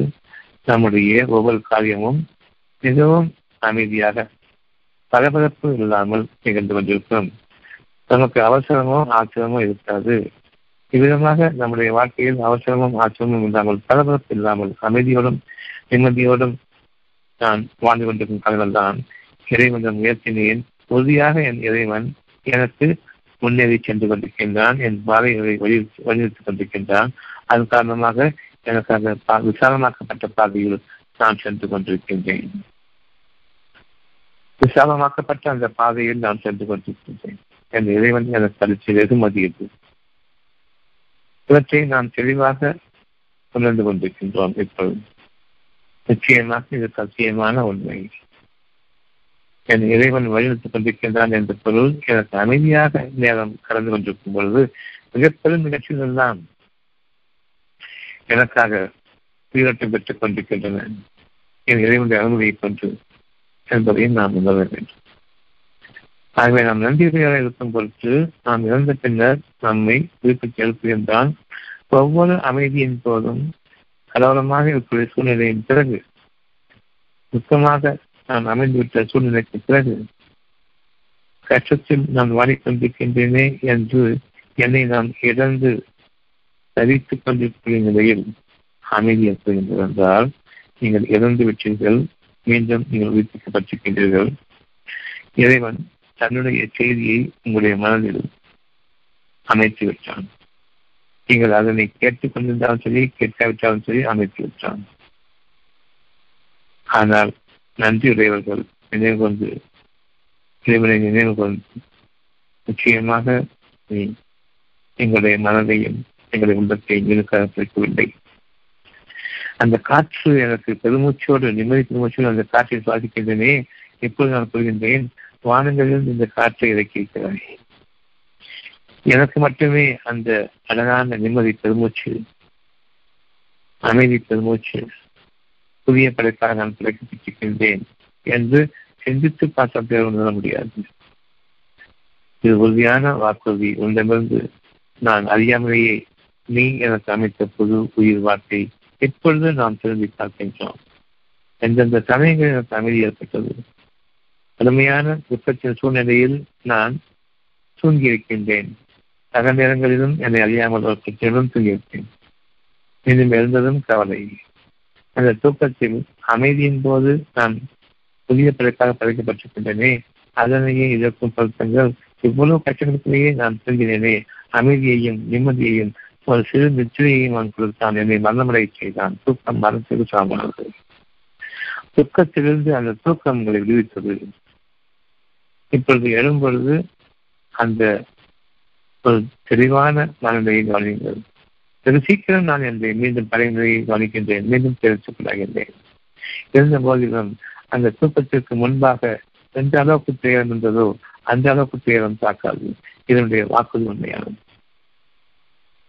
நம்முடைய ஒவ்வொரு காரியமும் மிகவும் அமைதியாக பரபரப்பு இல்லாமல் நிகழ்ந்து கொண்டிருக்கும். நமக்கு அவசரமோ ஆச்சரியமோ இருக்காது. இவ்விதமாக நம்முடைய வாழ்க்கையில் அவசரமும் ஆச்சரியமும் இல்லாமல் பரபரப்பு இல்லாமல் அமைதியோடும் நிம்மதியோடும் நான் வாழ்ந்து கொண்டிருக்கும் காலங்கள் தான் இறைவன் முயற்சினேன் உறுதியாக என் இறைவன் எனக்கு முன்னேறி சென்று கொண்டிருக்கின்றான். என் பாதைகளை வலியுறுத்திக் கொண்டிருக்கின்றான். அதன் காரணமாக எனக்காக விசாலமாக்கப்பட்ட பாதையில் நான் சென்று கொண்டிருக்கின்றேன். விசாலமாக்கப்பட்ட அந்த பாதையில் நான் சென்று கொண்டிருக்கின்றேன். என் இறைவன் எனக்கு அளித்த வெகுமதியது இவற்றை நாம் தெளிவாக உணர்ந்து கொண்டிருக்கின்றோம் இப்பொழுது. நிச்சயமாக இது சத்தியமான உண்மை. என் இறைவன் வழிநடத்திக் கொண்டிருக்கின்றான் என்ற பொருள் எனக்கு அமைதியாக நேரம் கடந்து கொண்டிருக்கும் பொழுது மிகப்பெரும் நிகழ்ச்சிகள் எல்லாம் எனக்காக உயிரோட்டம் பெற்றுக் கொண்டிருக்கின்றன. என் இறைவனுடைய அனுமதியை கொண்டு என்பதையும் நாம் உணர வேண்டும். ஆகவே நாம் நன்றியுடையாக இருக்கும் பொருட்டு நாம் இறந்த பின்னர் நம்மை திருப்பிச் எழுப்புகின்றான் ஒவ்வொரு அமைதியின் போதும் கலவரமாக இருக்கக்கூடிய சூழ்நிலையின் பிறகு சுத்தமாக நான் அமைந்துவிட்ட சூழ்நிலைக்கு பிறகு கஷ்டத்தில் நான் வாடிக்கொண்டிருக்கின்றேனே என்று என்னை நான் இழந்து தவித்துக் கொண்டிருக்கிற நிலையில் அமைதி ஏற்படுகின்றது என்றால் நீங்கள் இறந்து விட்டீர்கள். மீண்டும் நீங்கள் உயிர்ப்பிக்கப்பட்டிருக்கின்றீர்கள் இறைவன் தன்னுடைய செய்தியை உங்களுடைய மனதில் அமைத்து விட்டான் நீங்கள் அதனை கேட்டுக் கொண்டிருந்தாலும் சரி கேட்காவிட்டாலும் சரி அமைத்து விட்டான் ஆனால் நன்றியுடையவர்கள் நினைவு கொண்டு இறைவனை நினைவு கொண்டு நிச்சயமாக நீ எங்களுடைய மனதையும் எங்களுடைய உள்ளத்தையும் இருக்காக பிடிக்கவில்லை அந்த காற்று எனக்கு பெருமூச்சோடு நிம்மதி பெருமூச்சோடு அந்த காற்றை சுவாசிக்கின்றனே எப்போது நான் புரிகின்றேன் வானங்களில் இந்த காற்றை இறக்கியிருக்கிறாய் எனக்கு மட்டுமே அந்த அழகான நிம்மதி பெருமூச்சு அமைதி பெருமூச்சு புதிய படைப்பாக நான் பிழைக்கப்பட்டிருக்கின்றேன் என்று சிந்தித்து பார்த்த உணர முடியாது. இது உறுதியான வாக்குறுதி. உன்னிடமிருந்து நான் அறியாமலேயே நீ எனக்கு அமைத்த புது உயிர் வார்த்தை எப்பொழுது நாம் திரும்பி பார்க்கின்றோம்? எந்தெந்த சமயங்களில் எனக்கு அமைதி ஏற்பட்டது? கடுமையான துக்கத்தின் சூழ்நிலையில் நான் தூங்கியிருக்கின்றேன். சக நேரங்களிலும் என்னை அறியாமல் ஒரு பிரச்சனையிலும் தூங்கியிருக்கேன் மீண்டும் எழுந்ததும் கவலை. அந்த தூக்கத்தில் அமைதியின் போது நான் புதிய பிறக்காக படைக்கப்பட்டிருக்கின்றனே அதனையே இதற்கும் பொருத்தங்கள். இவ்வளவு கஷ்டங்களுக்குள்ளேயே நான் தூங்கினேனே அமைதியையும் நிம்மதியையும் ஒரு சிறு நிச்சயையும் அவன் கொடுத்தான். என்னை மரணமடை செய்தான். தூக்கம் மரணத்திற்கு சமமானது துக்கத்திலிருந்து அந்த தூக்கம் உங்களை விடுவித்தது. இப்பொழுது எழும்பொழுது அந்த ஒரு தெளிவான மனநிலையை கவனிங்கள் வெகு சீக்கிரம் நான் என்னை மீண்டும் படைமுறையை கவனிக்கின்றேன். மீண்டும் தெரிவித்துக்கொள்கின்றேன் இருந்த போதிலும் அந்த தூக்கத்திற்கு முன்பாக எந்த அளவுக்கு துயரம் இருந்ததோ அந்த அளவுக்கு துயரம் தாக்காது. இதனுடைய வாக்குறுதி உண்மையானது.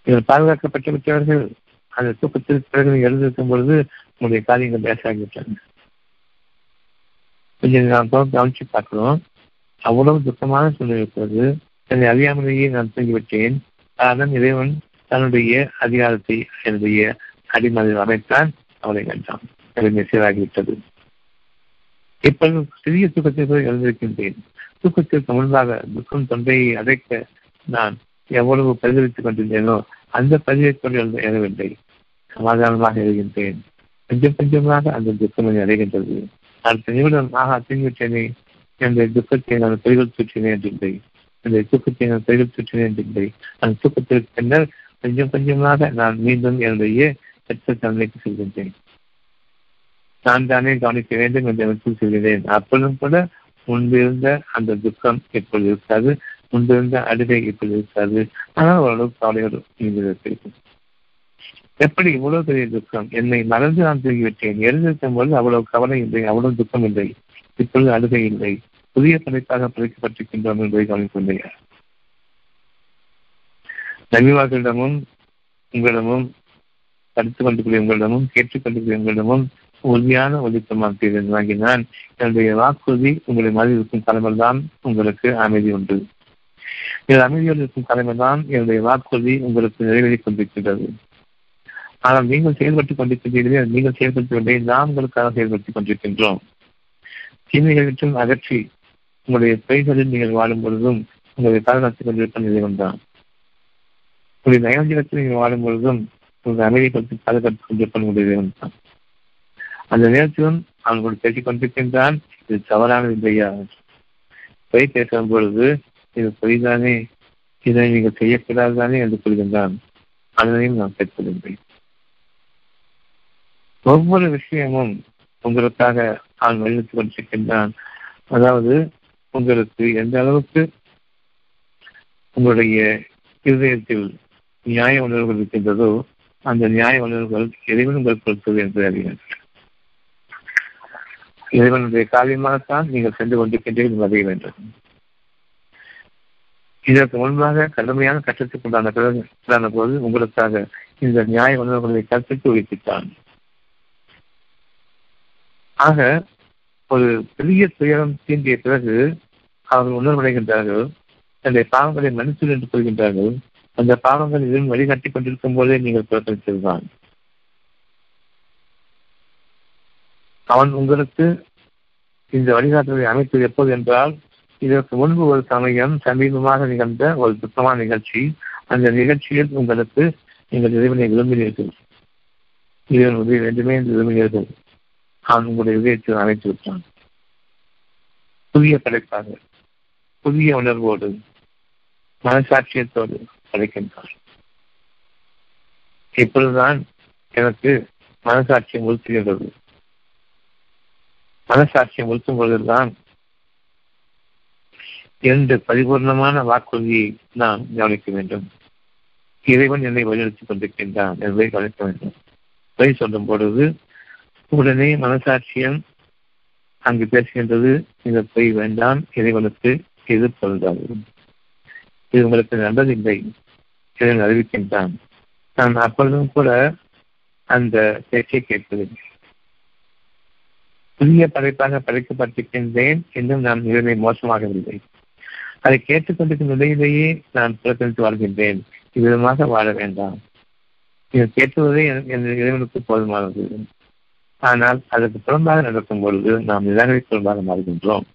இதில் பாதுகாக்கப்பட்டு விட்டவர்கள் அந்த தூக்கத்திற்கு பிறகு எழுந்திருக்கும் பொழுது உங்களுடைய காரியங்கள் பேசாகிவிட்டன கொஞ்சம் நாம் கவனிச்சு பார்க்கிறோம். அவ்வளவு துக்கமான சூழ்நிலை இருக்கிறது. தன்னை அறியாமலேயே நான் தூங்கிவிட்டேன். அதன் இறைவன் தன்னுடைய அதிகாரத்தை என்னுடைய அடிமதில் அமைத்தான். அவரை கண்டான் எனக்கு சீராகிவிட்டது. இப்பொழுது சிறிய துக்கத்தை போய் எழுந்திருக்கின்றேன். தூக்கத்திற்கு முன்பாக துக்கம் தொண்டையை அடைக்க நான் எவ்வளவு பரிதவித்துக் கொண்டிருந்தேனோ அந்த பதிவை கொண்டு எழவில்லை சமாதானமாக எழுகின்றேன் கொஞ்சம் கொஞ்சமாக அந்த துக்கம் அடைகின்றது. அடுத்த நிமிடம் ஆக தூங்கிவிட்டேனே. என்னுடைய துக்கத்தை நான் பெரிகள் சுற்றினேன் என்றில்லை என்னுடைய துக்கத்தை நான் பெரிகள் சுற்றினேன் என்றில்லை அந்த துக்கத்திற்கு பின்னர் கொஞ்சம் கொஞ்சமாக நான் மீண்டும் என்னுடைய பெற்ற தன்மைக்கு செல்கின்றேன். நான் தானே கவனிக்க வேண்டும் என்று எனக்கு சொல்கிறேன். அப்பொழுதும் கூட முன்பு இருந்த அந்த துக்கம் இப்பொழுது இருக்காது. முன்பிருந்த அழுகை இப்பொழுது இருக்காது. ஆனால் ஓரளவு கவலையோடு நீங்கள் எப்படி இவ்வளவு பெரிய துக்கம்? என்னை மறந்து நான் தூங்கிவிட்டேன். எழுந்திருக்கும் பொழுது அவ்வளவு கவலை இல்லை அவ்வளவு துக்கம் இல்லை. இப்பொழுது அழுகை இல்லை. புதிய தலைப்பாக பிழைக்கப்பட்டிருக்கின்றோம் என்பதை கவனிக்கொண்டேன் நபிவார்களிடமும் உங்களிடமும் படித்துக் கொண்டிருக்கிற உங்களிடமும் கேட்டுக்கொண்டிருக்கிற உங்களிடமும் உறுதியான ஒழுக்கமாக வாங்கினான் என்னுடைய வாக்குறுதி உங்களை மாதிரி இருக்கும் தலைமைதான் உங்களுக்கு அமைதி உண்டு. இது அமைதியோடு இருக்கும் தலைமைதான் என்னுடைய வாக்குறுதி உங்களுக்கு நிறைவேறிக் கொண்டிருக்கின்றது. ஆனால் நீங்கள் செயல்பட்டுக் கொண்டிருக்கின்றீர்கள் நீங்கள் செயல்படுத்திக் கொண்டே நாம் உங்களுக்காக செயல்படுத்திக் கொண்டிருக்கின்றோம். தீமைகள் அகற்றி உங்களுடைய பெய்களில் நீங்கள் வாழும் பொழுதும் உங்களை பாதுகாத்துக் கொண்டிருக்கும் நிலைவன்தான் உங்களுடைய நயஞ்சலத்தில் நீங்கள் வாழும் பொழுதும் உங்கள் அமைதியை பற்றி பாதுகாத்துக் கொண்டிருக்கும் உங்களுடைய இறைவன் தான் அந்த நேரத்திலும் அவன் கூட பேசிக் கொண்டிருக்கின்றான் இது தவறானது இல்லையா? பொய் பேசும் பொழுது இது பொய்தானே? இதை நீங்கள் செய்யக்கூடாதுதானே என்று கூறுகின்றான் அதனையும் நான் பெற்றுள்ளேன் ஒவ்வொரு விஷயமும் உங்களுக்காக அவன் வழிநடத்திக் கொண்டிருக்கின்றான். அதாவது உங்களுக்கு எந்த அளவுக்கு உங்களுடைய இருதயத்தில் நியாய உணர்வுகள் இருக்கின்றதோ அந்த நியாய உணர்வுகள் இறைவன் உங்களுக்கு கொடுத்தது என்று அறிவீர்கள் இறைவனுடைய காரியமாகத்தான் நீங்கள் சென்று கொண்டிருக்கின்றீர்கள் அறிய வேண்டும். இதற்கு முன்பாக கடுமையான கட்டத்துக்கு உண்டான பிறகு போது உங்களுக்காக இந்த நியாய உணர்வுகளை கற்பித்து வைத்துத்தான் ஆக ஒரு பெரிய துயரம் தீண்டிய பிறகு அவர்கள் உணர்வடைகின்றார்கள். தன்னுடைய பாவங்களை மன்னித்து என்று கொள்கின்றார்கள். அந்த பாவங்கள் இதுவும் வழிகாட்டி கொண்டிருக்கும் போதே நீங்கள் புறக்கணித்ததுதான் அவன் உங்களுக்கு இந்த வழிகாட்டுதலை அமைத்தது எப்போது என்றால் இதற்கு முன்பு ஒரு சமயம் சமீபமாக நிகழ்ந்த ஒரு சுத்தமான நிகழ்ச்சி. அந்த நிகழ்ச்சியில் உங்களுக்கு நீங்கள் இறைவனை விரும்பினீர்கள். இறைவன் உதவி வேண்டுமே என்று விரும்பினீர்கள். அவன் உங்களுடைய இதயத்தில் அழைத்து விட்டான். புதிய படைப்பாக புதிய உணர்வோடு மனசாட்சியத்தோடு படைக்கின்றான் இப்பொழுதுதான் எனக்கு மனசாட்சியம் உறுத்துகின்றது மனசாட்சியம் உறுத்தும் பொழுதுதான் இரண்டு பரிபூர்ணமான வாக்குறுதியை நான் கவனிக்க வேண்டும். இறைவன் என்னை வழிநடத்திக் கொண்டிருக்கின்றான் என்பதை கவனிக்க வேண்டும். பொய் சொல்லும் பொழுது உடனே மனசாட்சியம் அங்கு பேசுகின்றது இந்த பொய் வேண்டாம் இறைவனுக்கு இது பொருந்தாது இது உங்களுக்கு நல்லதில்லை இதை அறிவிக்கின்றான். நான் அப்பொழுதும் கூட அந்த பேச்சை கேட்பதில்லை. புதிய படைப்பாக படைக்கப்பட்டிருக்கின்றேன் இன்னும் நான் நிலைமை மோசமாகவில்லை. அதை கேட்டுக்கொண்டிருக்கும் நிலையிலேயே நான் புறக்கணித்து வாழ்கின்றேன். இவ்விதமாக வாழ வேண்டாம். இதை கேட்டுவதே என் இறைவனுக்கு போதுமானது. ஆனால் அதற்கு புறம்பாக நடக்கும் பொழுது நாம் நிராகரிப்பு புறம்பாக மாறுகின்றோம்.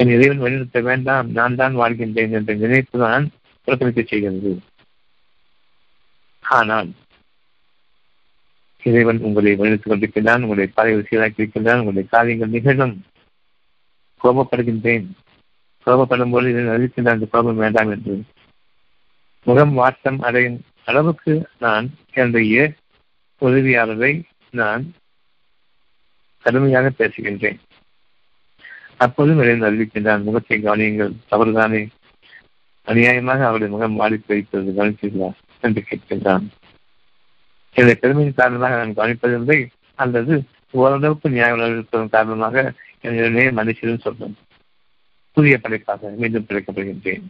என் இறைவன் வழிநிறுத்த வேண்டாம் நான் தான் வாழ்கின்றேன் என்ற நினைப்புதான் புறக்கணிக்க செய்கிறது. ஆனால் இறைவன் உங்களை வழிநடத்திக் கொண்டிருக்கின்றான் உங்களுடைய பாதைகள் சீராக்கி இருக்கின்றான் உங்களுடைய காரியங்கள் நிகழும். கோபப்படுகின்றேன். கோபப்படும் போது இதை அறிவிக்கின்ற அந்த கோபம் வேண்டாம் என்று. முகம் வாட்டம் அடையும் அளவுக்கு நான் என்னுடைய உதவியாளரை நான் கடுமையாக பேசுகின்றேன். அப்போதும் இறைவன் அறிவிக்கின்றான் முகத்தை கவனியுங்கள். தவறுதானே. அநியாயமாக அவருடைய முகம் வாடி வைப்பது கவனித்தீர்களா? என்று கேட்கின்றான். என்னுடைய பெருமையின் காரணமாக நான் கவனிப்பதில்லை. அல்லது ஓரளவுக்கு நியாய உணர்வு இருப்பதன் காரணமாக என்னுடைய மனுஷனும் சொல்லும். புதிய படைப்பாக மீண்டும் பிழைக்கப்படுகின்றேன்.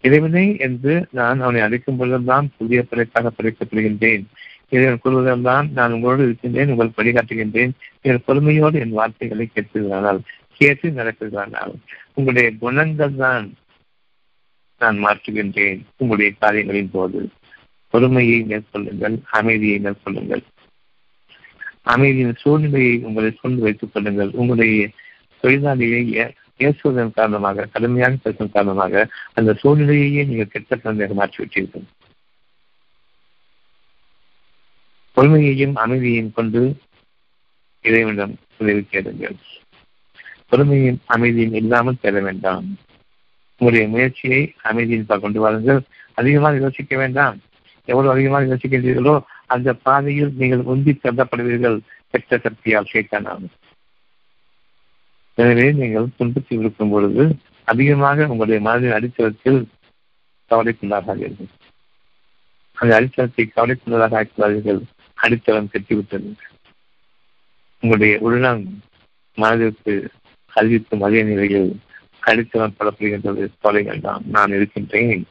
இறைவனை என்று நான் அவனை அழைக்கும் பொழுதுதான் புதிய படைப்பாக படைக்கப்படுகின்றேன் இறைவன் கூறுவதெல்லாம் நான் உங்களோடு இருக்கின்றேன் உங்கள் வழிகாட்டுகின்றேன் என் பொறுமையோடு என் வார்த்தைகளை கேட்பீர்களானால் கேட்டு நடப்பீர்களானால் உங்களுடைய குணங்கள் தான் நான் மாற்றுகின்றேன். உங்களுடைய காரியங்களின் போது பொறுமையை மேற்கொள்ளுங்கள் அமைதியை மேற்கொள்ளுங்கள். அமைதியின் சூழ்நிலையை உங்களை கொண்டு வைத்துக் கொள்ளுங்கள். உங்களுடைய தொழிலாளியை பேசுவதன் காரணமாக கடுமையாக பேசுவதன் காரணமாக அந்த சூழ்நிலையையே நீங்கள் கெட்ட தன்மையாக மாற்றிவிட்டீர்கள். பொறுமையையும் அமைதியையும் கொண்டு இறைவனிடம் உதவி கேளுங்கள் பொறுமையும் அமைதியும் இல்லாமல் தேட வேண்டாம். உங்களுடைய முயற்சியை அமைதியின் கொண்டு வாருங்கள். அதிகமாக யோசிக்க வேண்டாம். எவ்வளவு அதிகமாக யோசிக்கின்றீர்களோ அந்த பாதையில் நீங்கள் உந்தி கருதப்படுவீர்கள் பெற்ற சக்தியால் கேட்கலாம் எனவே நீங்கள் துன்பத்தில் இருக்கும் பொழுது அதிகமாக உங்களுடைய மனதின் அடித்தளத்தில் கவலைக்குள்ளாகாதீர்கள். அந்த அடித்தளத்தை கவலைக்குள்ளதாக ஆக்கிறார்கள் அடித்தளம் கட்டிவிட்டது. உங்களுடைய உள்ளம் மனதிற்கு அறிவிக்கும் அதே நிலையில் அடித்தளம் படப்படுகின்றது. தொலைகள் தான். நான் இருக்கின்றேன்.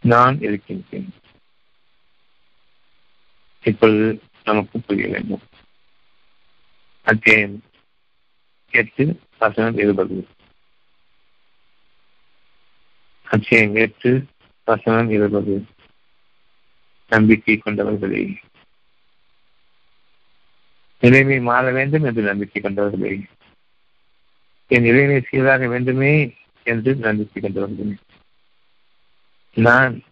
நான் இருக்கின்றேன். இப்பொழுது நமக்கு புரிய வேண்டும். அத்தியாயம் எட்டு வசனம் இருபது. அத்தியாயம் எட்டு வசனம் இருபது. நம்பிக்கை கொண்டவர்களே. நிலைமை மாற வேண்டும் என்று நம்பிக்கை கொண்டவர்களே. என் நிலைமை சீராக வேண்டுமே என்று நம்பிக்கை கொண்டவர்களே. நான்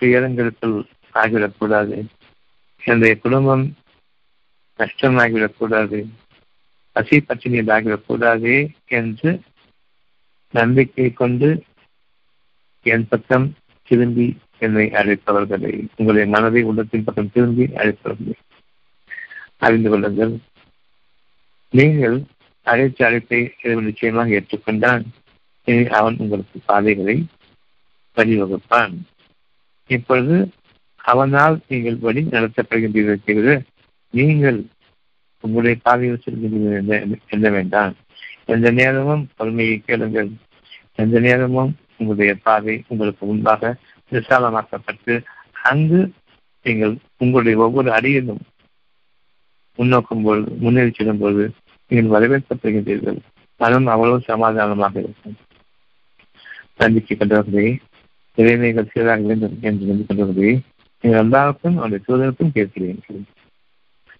துயரங்களுக்குள் ஆகிவிடக்கூடாது. என்னுடைய குடும்பம் நஷ்டமாகிவிடக்கூடாது. பசி பச்சினியில் ஆகிவிடக்கூடாது என்று நம்பிக்கை கொண்டு என் பக்கம் திரும்பி என்னை அழைப்பவர்களை உங்களுடைய மனதை உள்ளத்தின் பக்கம் திரும்பி அழைப்பவர்கள் அறிந்து கொள்ளுங்கள். நீங்கள் அழைத்த அழைப்பை நிச்சயமாக ஏற்றுக்கொண்டான். இனி அவன் உங்களுக்கு பாதைகளை வழிவகுப்பான். இப்பொழுது அவனால் நீங்கள் வழி நடத்தப்படுகின்றீர்கள் நீங்கள் உங்களுடைய பாதையில் செல்கின்றீர்கள் என்ன வேண்டாம். எந்த நேரமும் பொறுமையை கேளுங்கள். எந்த நேரமும் உங்களுடைய பாதை உங்களுக்கு முன்பாக விசாலமாக்கப்பட்டு அங்கு நீங்கள் உங்களுடைய ஒவ்வொரு அடியிலும் முன்னோக்கும் பொழுது முன்னேறி செல்லும் பொழுது நீங்கள் வரவேற்கப்படுகின்றீர்கள். மனம் அவ்வளவு சமாதானமாக இருக்கும். நம்பிக்கை கொண்டவர்களே இறைமைகள் சீராக வேண்டும் என்று நம்பி கொண்டவர்களே நீங்கள் எல்லாருக்கும் அவருடைய சூழலுக்கும் கேட்கிறீர்கள்.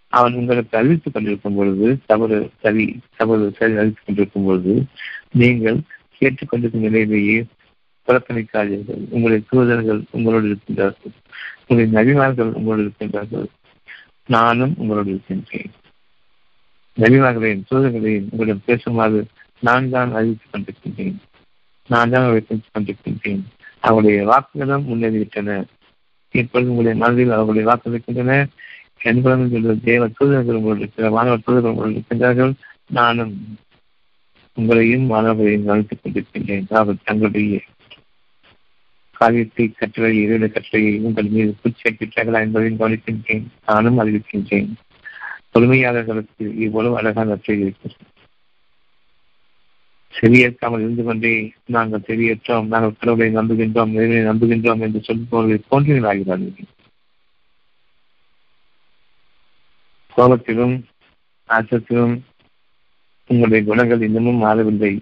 அவன் உங்களுக்கு அறிவித்துக் கொண்டிருக்கும் பொழுது தவறு சரி தவறு சரி அறிவித்துக் கொண்டிருக்கும் பொழுது நீங்கள் கேட்டுக்கொண்டிருக்கும் நிலையிலேயே புறக்கணிக்காதீர்கள் உங்களுடைய தூதர்கள் உங்களோடு இருக்கின்றார்கள். உங்களுடைய நபிமார்கள் உங்களோடு இருக்கின்றார்கள். நானும் உங்களோடு இருக்கின்றேன். நபிமார்களையும் தூதர்களையும் உங்களிடம் பேசுமாறு நான் தான் அறிவித்துக் கொண்டிருக்கின்றேன். நான் தான் அறிவித்துக் கொண்டிருக்கின்றேன். அவருடைய வாக்குகளும் முன்னேறிவிட்டன. இப்பொழுது உங்களுடைய மனதில் அவர்களுடைய வாக்கு இருக்கின்றன. என்பதும் தேவ தூதர்கள் உங்களோடு இருக்கிற மாணவ தூதர்கள் உங்களோடு இருக்கின்றார்கள். நானும் உங்களையும் மாணவர்களையும் கவனித்துக் கொண்டிருக்கின்றேன். அவர் தங்களுடைய காரியத்தை கற்றலை இறைவனை கற்றலையை உங்கள் மீது புச்சேற்றார்களா என்பதையும் கவனிக்கின்றேன். நானும் அறிவிக்கின்றேன். பொறுமையாளர்களுக்கு இவ்வளவு அழகான நற்றை இருக்கிறது. செவியேற்காமல் இருந்து கொண்டே நாங்கள் செவியேற்றோம் நாங்கள் கடவுளை நம்புகின்றோம் இறைவனை நம்புகின்றோம் என்று சொல்பவர்களை போன்றவர்களாகிறார்கள் கோபத்திலும் ஆச்சத்திலும் உங்களுடைய குணங்கள் இன்னமும் மாறவில்லை.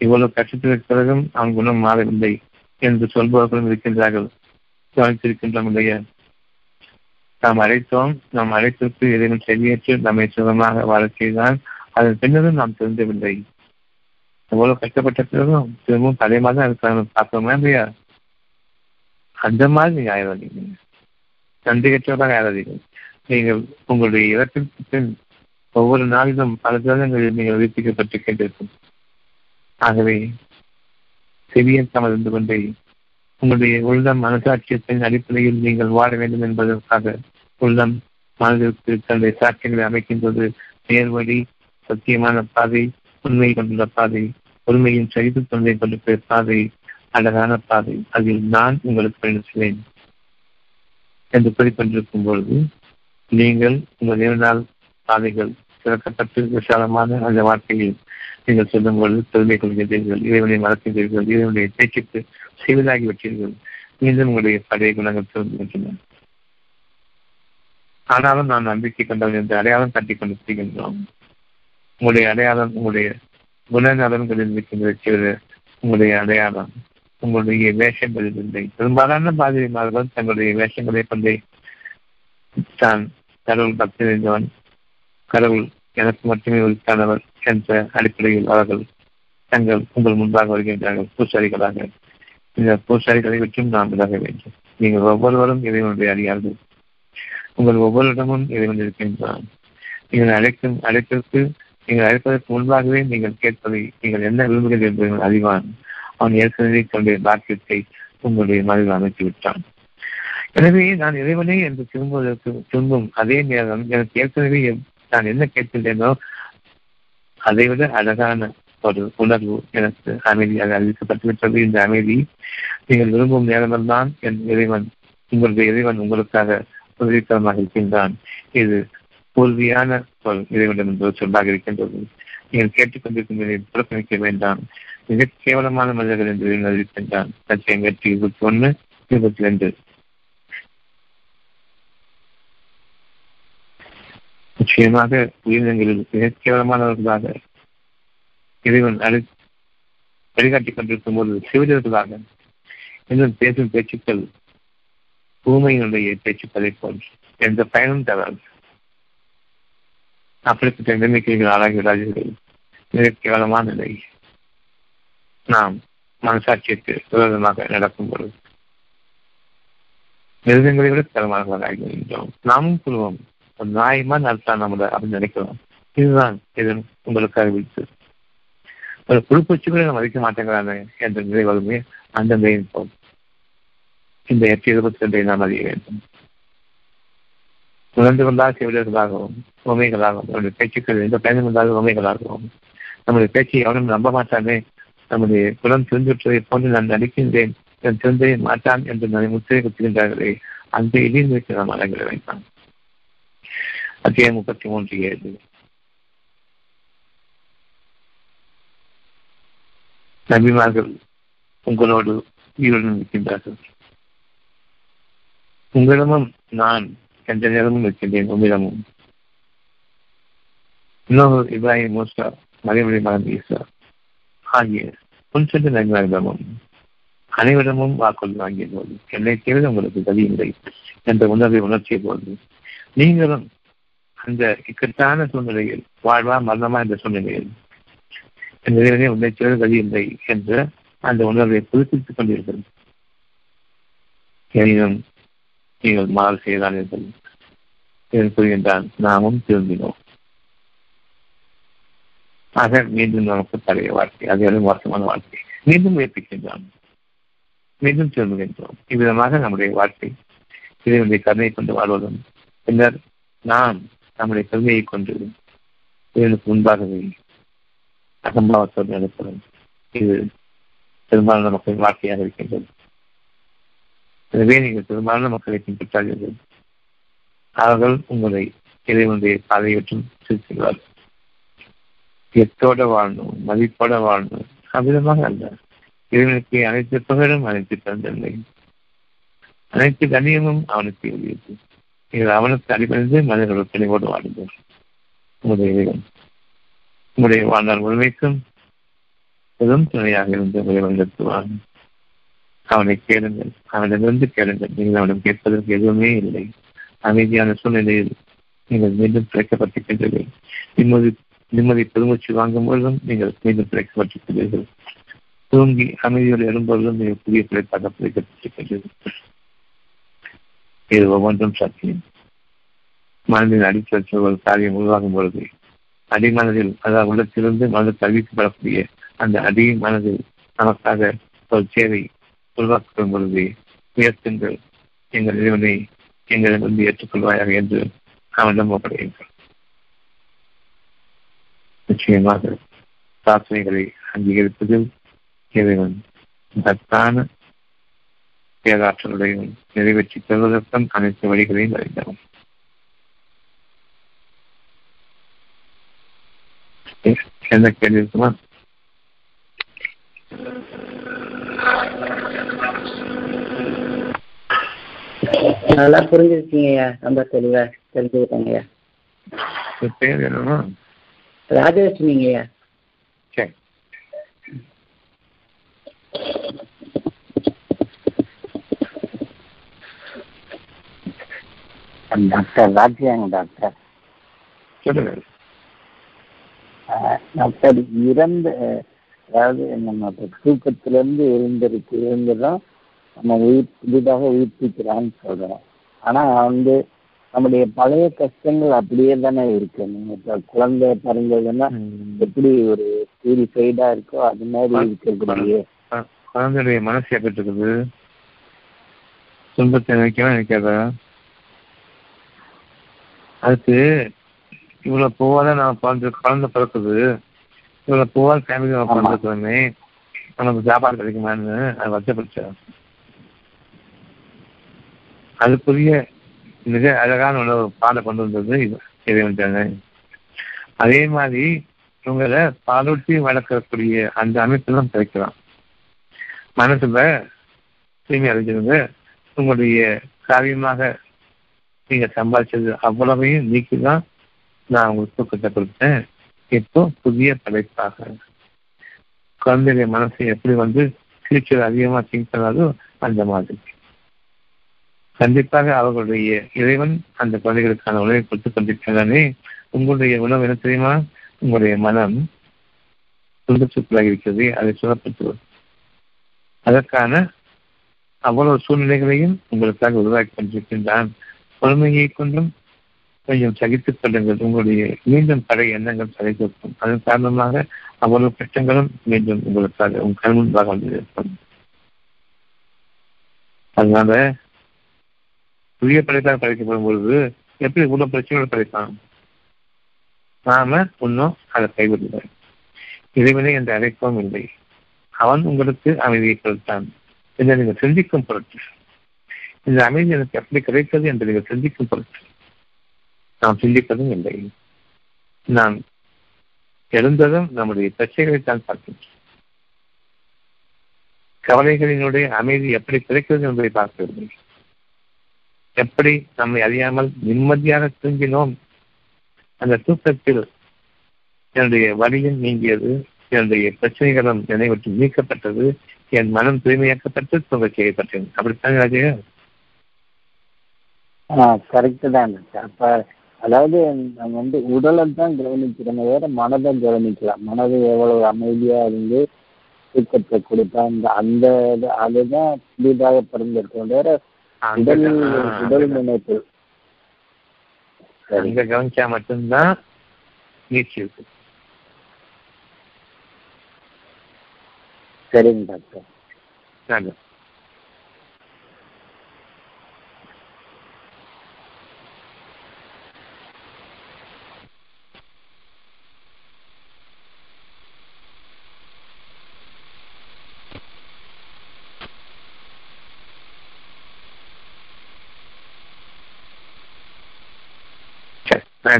இவ்வளவு கஷ்டத்திற்கு பிறகும் அவன் குணம் மாறவில்லை. என்று சொல்பவர்களும் இருக்கின்றார்கள். கவனித்திருக்கின்றோம் இல்லையா? நாம் அழைத்தோம் நாம் அழைத்திற்கு ஏதேனும் செவியேற்று நம்மை சுகமாக வாழச் செய்தால் அதன் பின்னரும் நாம் திருந்தவில்லை. எவ்வளவு கஷ்டப்பட்ட பிறகும் திரும்பவும் அதே மாதிரி தான் இருக்காங்க. பார்க்கணுமா இல்லையா? அந்த மாதிரி நீங்க ஆயிடாதீங்க நன்றி கற்றவராக நீங்கள் உங்களுடைய இறப்பிற்கு பின் ஒவ்வொரு நாளிலும் பல தினங்களில் நீங்கள் உயிர்ப்பிக்கப்பட்டு கேட்டிருக்கும். ஆகவே செவியன் சமர்ந்து கொண்டே உங்களுடைய உள்ளம் மனசாட்சியத்தின் அடிப்படையில் நீங்கள் வாழ வேண்டும் என்பதற்காக உள்ளம் மனதிற்கு தன்னுடைய சாட்சியங்களை அமைக்கின்றது. நேர்வழி சத்தியமான பாதை உண்மை கொண்டுள்ள பாதை உண்மையின் சரித்து தொண்டை கொண்டிருக்கிற பாதை அழகான பாதை. அதில் நான் உங்களுக்கு பயணிக்கிறேன். என்று குறிப்பிட்டிருக்கும் பொழுது நீங்கள் உங்கள் இரண்டால் பாதைகள் திறக்கப்பட்டு விசாலமான அந்த வாழ்க்கையில் நீங்கள் சொல்லும் பொழுது பெருமை கொள்கின்றீர்கள் இறைவனை மறக்கின்றீர்கள் இறைவனுடைய பேச்சுக்கு செய்வதாகி விட்டீர்கள் மீண்டும் உங்களுடைய பழைய குணங்கள் திரும்புகின்றன ஆனாலும் நான் நம்பிக்கை கொண்டவன் என்று அடையாளம் காட்டிக் கொண்டு செய்கின்றோம் உங்களுடைய அடையாளம் உங்களுடைய குணநலன்களில் இருக்கின்ற தவிர உங்களுடைய அடையாளம் உங்களுடைய வேஷங்களில் இல்லை. பெரும்பாலான பாதிரிமார்கள் தங்களுடைய வேஷங்களை கொண்டே தான் கடவுள் பக்தி நிறைந்தவன். கடவுள் எனக்கு மட்டுமே உரித்தானவர். என்ற அடிப்படையில் அவர்கள் தங்கள் உங்கள் முன்பாக வருகின்றார்கள். பூசாரிகளாக. இந்த பூசாரிகளை விட்டும் நாம் விலக வேண்டும். நீங்கள் ஒவ்வொருவரும் இறைவனுடைய அறியார்கள் உங்கள் ஒவ்வொருடமும் இறைவன் இருக்கின்றான். நீங்கள் அழைக்கும் அழைப்பிற்கு நீங்கள் அழைப்பதற்கு முன்பாகவே நீங்கள் கேட்பதை நீங்கள் என்ன விரும்புகிறீர்கள் என்பதை அறிவான். அவன் ஏற்கனவே தன்னுடைய பாக்கியத்தை உங்களுடைய மனதில் அமைத்து விட்டான் எனவே நான் இறைவனே என்று திரும்புவதற்கு திரும்பும் அதே நேரம் எனக்கு ஏற்கனவே நான் என்ன கேட்கின்றேனோ அதை விட அழகான ஒரு உணர்வு எனக்கு அமைதியாக அறிவிக்கப்பட்டுவிட்டது இந்த அமைதி நீங்கள் விரும்பும் நேரமெல்லாம் என் இறைவன் உங்களுடைய இறைவன் உங்களுக்காக உதவிக்கரமாக இருக்கின்றான். இது உறுதியான சொல் இறைவனிடம் என்பது சொல்லாக இருக்கின்றது. நீங்கள் கேட்டுக்கொண்டிருக்கும் நிலையை புறக்கணிக்க வேண்டாம். மிக கேவலமான மனிதர்கள் என்று அறிவிக்கின்றான். லட்சியம் வெற்றி இருபத்தி ஒன்று இருபத்தி ரெண்டு. நிச்சயமாக உயிரினங்களில் மிக கேவலமானவர்களாக இறைவன் அழி வழிகாட்டிக் கொண்டிருக்கும் போது சிவிதர்களாக இன்னும் பேசும் பேச்சுக்கள் பூமையினுடைய பேச்சுக்களை போன்று எந்த பயனும் தராது. அப்படிப்பட்ட நிலைமைக்கு விடாதீர்கள் மிக கேவலமான நிலை. நாம் மனசாட்சியற்கு விரோதமாக நடக்கும் பொழுது மிருகங்களை விட கேவலமானவர்களாக ஆகின்றோம் நாமும் குழுவோம் நியாயமா நடத்தான் நம்மள அப்படின்னு நினைக்கிறோம். இதுதான் இது உங்களுக்காக விழித்து ஒரு குறிப்பிச்சு கூட மதிக்க மாட்டேங்கிறாங்க என்ற நிலை வருமே அந்த நிலையின் போகும். இந்த எட்டு இருபத்தி ரெண்டை நாம் அறிய வேண்டும். உணர்ந்து கொண்டால் செவிலர்களாகவும் உண்மைகளாகவும் நம்முடைய பேச்சுக்கள் எந்த பயணம் வந்தாலும் உண்மைகளாகவும் நம்முடைய பேச்சை எவனும் நம்ப மாட்டானே நம்முடைய குலம் திருந்துற்றதை போன்று நான் நடிக்கின்றேன் என் திருந்தே மாட்டான் என்று நான் முத்திரை குத்துகின்றார்களே அந்த இடியின் வைத்து நாம் அடங்கிட வைத்தான் அத்தியாயம் முப்பத்தி மூன்று ஏழு. நபிமார்கள் உங்களோடு உயிருடன் இருக்கின்றார்கள். உங்களிடமும் நான் எந்த நேரமும் இருக்கின்றேன் உங்களிடமும் இன்னொரு இப்ராஹிம் மூசா மறைமொழி மகன் ஈசா ஆகிய முன் சென்ற நபிமாரிடமும் அனைவரிடமும் வாக்குறுதி வாங்கிய போது என்னை தவிர உங்களுக்கு கதி இல்லை என்ற உணர்வை உணர்ச்சிய போது நீங்களும் அந்த இக்கட்டான சூழ்நிலையில் வாழ்வா மரணமா என்ற சூழ்நிலையில் என் இறைவனே உன்னை தவிர கதி இல்லை என்ற அந்த உணர்வை புதுப்பித்துக் கொண்டீர்கள் எனினும் நீங்கள் மாறு செய்தானீர்கள் என்று கூறுகின்றான் நாமும் திரும்பினோம். ஆக மீண்டும் நமக்கு பழைய வாழ்க்கை அது மோசமான வாழ்க்கை. மீண்டும் முயற்சிக்கின்றான் மீண்டும் திரும்புகின்றோம். இவ்விதமாக நம்முடைய வாழ்க்கை இறைவனுடைய கருணை கொண்டு வாழ்வதும். பின்னர் நாம் நம்முடைய பெருமையை கொண்டு இறைவனுக்கு முன்பாகவே அசம்பாவத்தோடு நடப்பதும் இது பெரும்பாலான மக்களின் வாழ்க்கையாக இருக்கின்றது. எனவே நீங்கள் பெரும்பாலான மக்களை பின்பற்றாதீர்கள். அவர்கள் உங்களை இறைவனுடைய பாதையற்றும் செலுத்துகிறார்கள் எத்தோட வாழணும் மதிப்போட வாழணும் அவ்விதமாக அல்ல. இறைவனுக்கு அனைத்து புகழும் அனைத்து பிறந்தவில்லை அனைத்து கண்ணியமும் அவனுக்கு எழுதியது. நீங்கள் அவனுக்கு அடிப்படைந்து மனிதர்கள் தெளிவோடு வாழுங்கள் உங்களுடைய இறைவன் உங்களுடைய வாழ்நாள் முழுமைக்கும் பெரும் துணையாக இருந்து உங்களை வந்திருத்துவான் அவனை கேளுங்கள் அவனிடமிருந்து கேளுங்கள் நீங்கள் அவனிடம் கேட்பதற்கு எதுவுமே இல்லை அமைதியான சூழ்நிலையில் நீங்கள் மீண்டும் பிழைக்கப்பட்டிருக்கின்றீர்கள் நிம்மதி நிம்மதி பெருமூச்சு வாங்கும் பொழுதும் நீங்கள் மீண்டும் பிழைக்கப்பட்டிருக்கிறீர்கள் தூங்கி அமைதியோடு எழும்பொழுதும் நீங்கள் புதிய பிழைப்பாக பிழைக்கப்பட்டிருக்கின்றீர்கள் இது ஒவ்வொன்றும் சத்தியம் மனதின் அடித்தல் ஒரு காரியம் உருவாகும் பொழுது அடிமனதில் அதாவது உள்ளத்திலிருந்து மனது தவிக்கப்படக்கூடிய அந்த அடி மனதில் நமக்காக ஒரு சேவை உருவாக்கப்படும் பொழுது உயர்த்துங்கள். எங்கள் இறைவனை எங்களிடமிருந்து ஏற்றுக்கொள்வாயாக என்று அவனிடம் ஒப்படையுங்கள் நிச்சயமாக பிரார்த்தனைகளை அங்கீகரிப்பதில் இறைவன் மகத்தான பேராற்றலுடையும் நிறைவேற்றி பெறுவதற்கும் அனைத்து வழிகளையும் அறிந்தவன். என்ன கேள்வி இருக்குமா? நல்லா புரிஞ்சிருக்கீங்கய்யா ரொம்ப தெளிவா தெரிஞ்சுக்கிட்டேங்கய்யா பேர் என்னமா ராஜலட்சுமிங்கய்யா சரி டாக்டர் ராஜ்யாங்க டாக்டர் சொல்லுங்க. டாக்டர் இறந்த அதாவது நம்ம தூக்கத்திலிருந்து எழுந்திருக்கு எழுந்துதான் நம்ம உயிர் புதிதாக உயிர்ப்பிக்கிறான்னு சொல்றோம். ஆனா வந்து நம்முடைய பழைய கஷ்டங்கள் அப்படியே தானே இருக்கு. நீங்க இப்ப குழந்தை பிறந்ததுன்னா எப்படி ஒரு பியூரிஃபைடா இருக்கோ அது மாதிரி இருக்கக்கூடிய குழந்தையுடைய மனசு எப்படி இருக்குது? துன்பத்தை நினைக்கவே நினைக்காதா? அதுக்கு இவ்வளவு பூவால நான் பிறந்து குழந்தை பிறக்குது. இவ்வளவு பூவால் ஃபேமிலி நம்ம ஆமா. பிறந்திருக்கிறோமே நமக்கு சாப்பாடு கிடைக்குமான்னு அது வருத்தப்படுச்சா அதுக்குரிய மிக அழகான உணவு பாலை கொண்டு வந்தது இது தானே அதே மாதிரி உங்களை பாலூட்டி வளர்க்கக்கூடிய அந்த அமைப்பெல்லாம் கிடைக்கலாம். மனசுல தூய்மை அடைஞ்சிருங்க உங்களுடைய காரியமாக நீங்க சம்பாதிச்சது அவ்வளவையும் நீக்கி தான் நான் உங்களுக்கு தூக்கத்தை கொடுத்தேன். இப்போ புதிய படைப்பாக. குழந்தைய மனசை எப்படி வந்து ஃபியூச்சர் அதிகமா திங்க் பண்ணாதோ அந்த மாதிரி. கண்டிப்பாக அவர்களுடைய இறைவன் அந்த குழந்தைகளுக்கான உணவை கொடுத்து கொண்டிருக்கிறானே. உங்களுடைய உணவு என்ன தெரியுமா? உங்களுடைய மனம் துன்பத்துக்குள்ளாக இருக்கிறது. அதை சுரப்படுத்துவது அதற்கான அவ்வளவு சூழ்நிலைகளையும் உங்களுக்காக உருவாக்கி கொண்டிருக்கின்றான். பொறுமையை கொண்டும் கொஞ்சம் சகித்துக் கொள்ளுங்கள். உங்களுடைய மீண்டும் பழைய எண்ணங்கள் சகித்திருக்கும் அதன் காரணமாக அவ்வளவு கஷ்டங்களும் மீண்டும் உங்களுக்காக உங்கள் கண் முன்பாக வந்திருக்கும் அதனால புதிய படைத்தால் படைக்கப்படும் பொழுது எப்படி இவ்வளவு பிரச்சனைகள் படைத்தான் நாம இன்னும் அதை கைவிடல இறைவனை என்று அழைக்கவும் இல்லை. அவன் உங்களுக்கு அமைதியை கொடுத்தான். இதை நீங்கள் சிந்திக்கும் பொருட்டு இந்த அமைதி எனக்கு எப்படி கிடைத்தது என்று நீங்கள் சிந்திக்கும் பொருட்டு. நாம் சிந்திப்பதும் இல்லை. நாம் எழுந்ததும் நம்முடைய பிரச்சனைகளை தான் பார்க்கின்றோம். கவலைகளினுடைய அமைதி எப்படி கிடைக்கிறது என்பதை பார்க்கவில்லை எப்படி நம்மை அறியாமல் நிம்மதியாக தூங்கினோம்? அந்த தூக்கத்தில் என்னுடைய வழியும் நீங்கியது என்னுடைய பிரச்சனைகளும் என்னை நீக்கப்பட்டது என் மனம் தூய்மையாக்கப்பட்டு தூங்க செய்யப்பட்டேன். அப்படித்தான் ராஜா கரெக்டு தான் அப்ப அதாவது நம்ம வந்து உடலை தான் கவனிக்கிறோமே வேற மனதை கவனிக்கலாம் மனது எவ்வளவு அமைதியா இருந்து தூக்கத்தை கொடுத்தா அந்த அந்த இது அதுதான் புதிதாக பிறந்திருக்கோம் வேற உடல் உடல் நினைப்பு அங்க கவனிச்சா மட்டும்தான் நீச்சி இருக்கு. சரிங்க டாக்டர்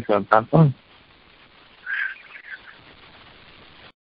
grandson, not fun.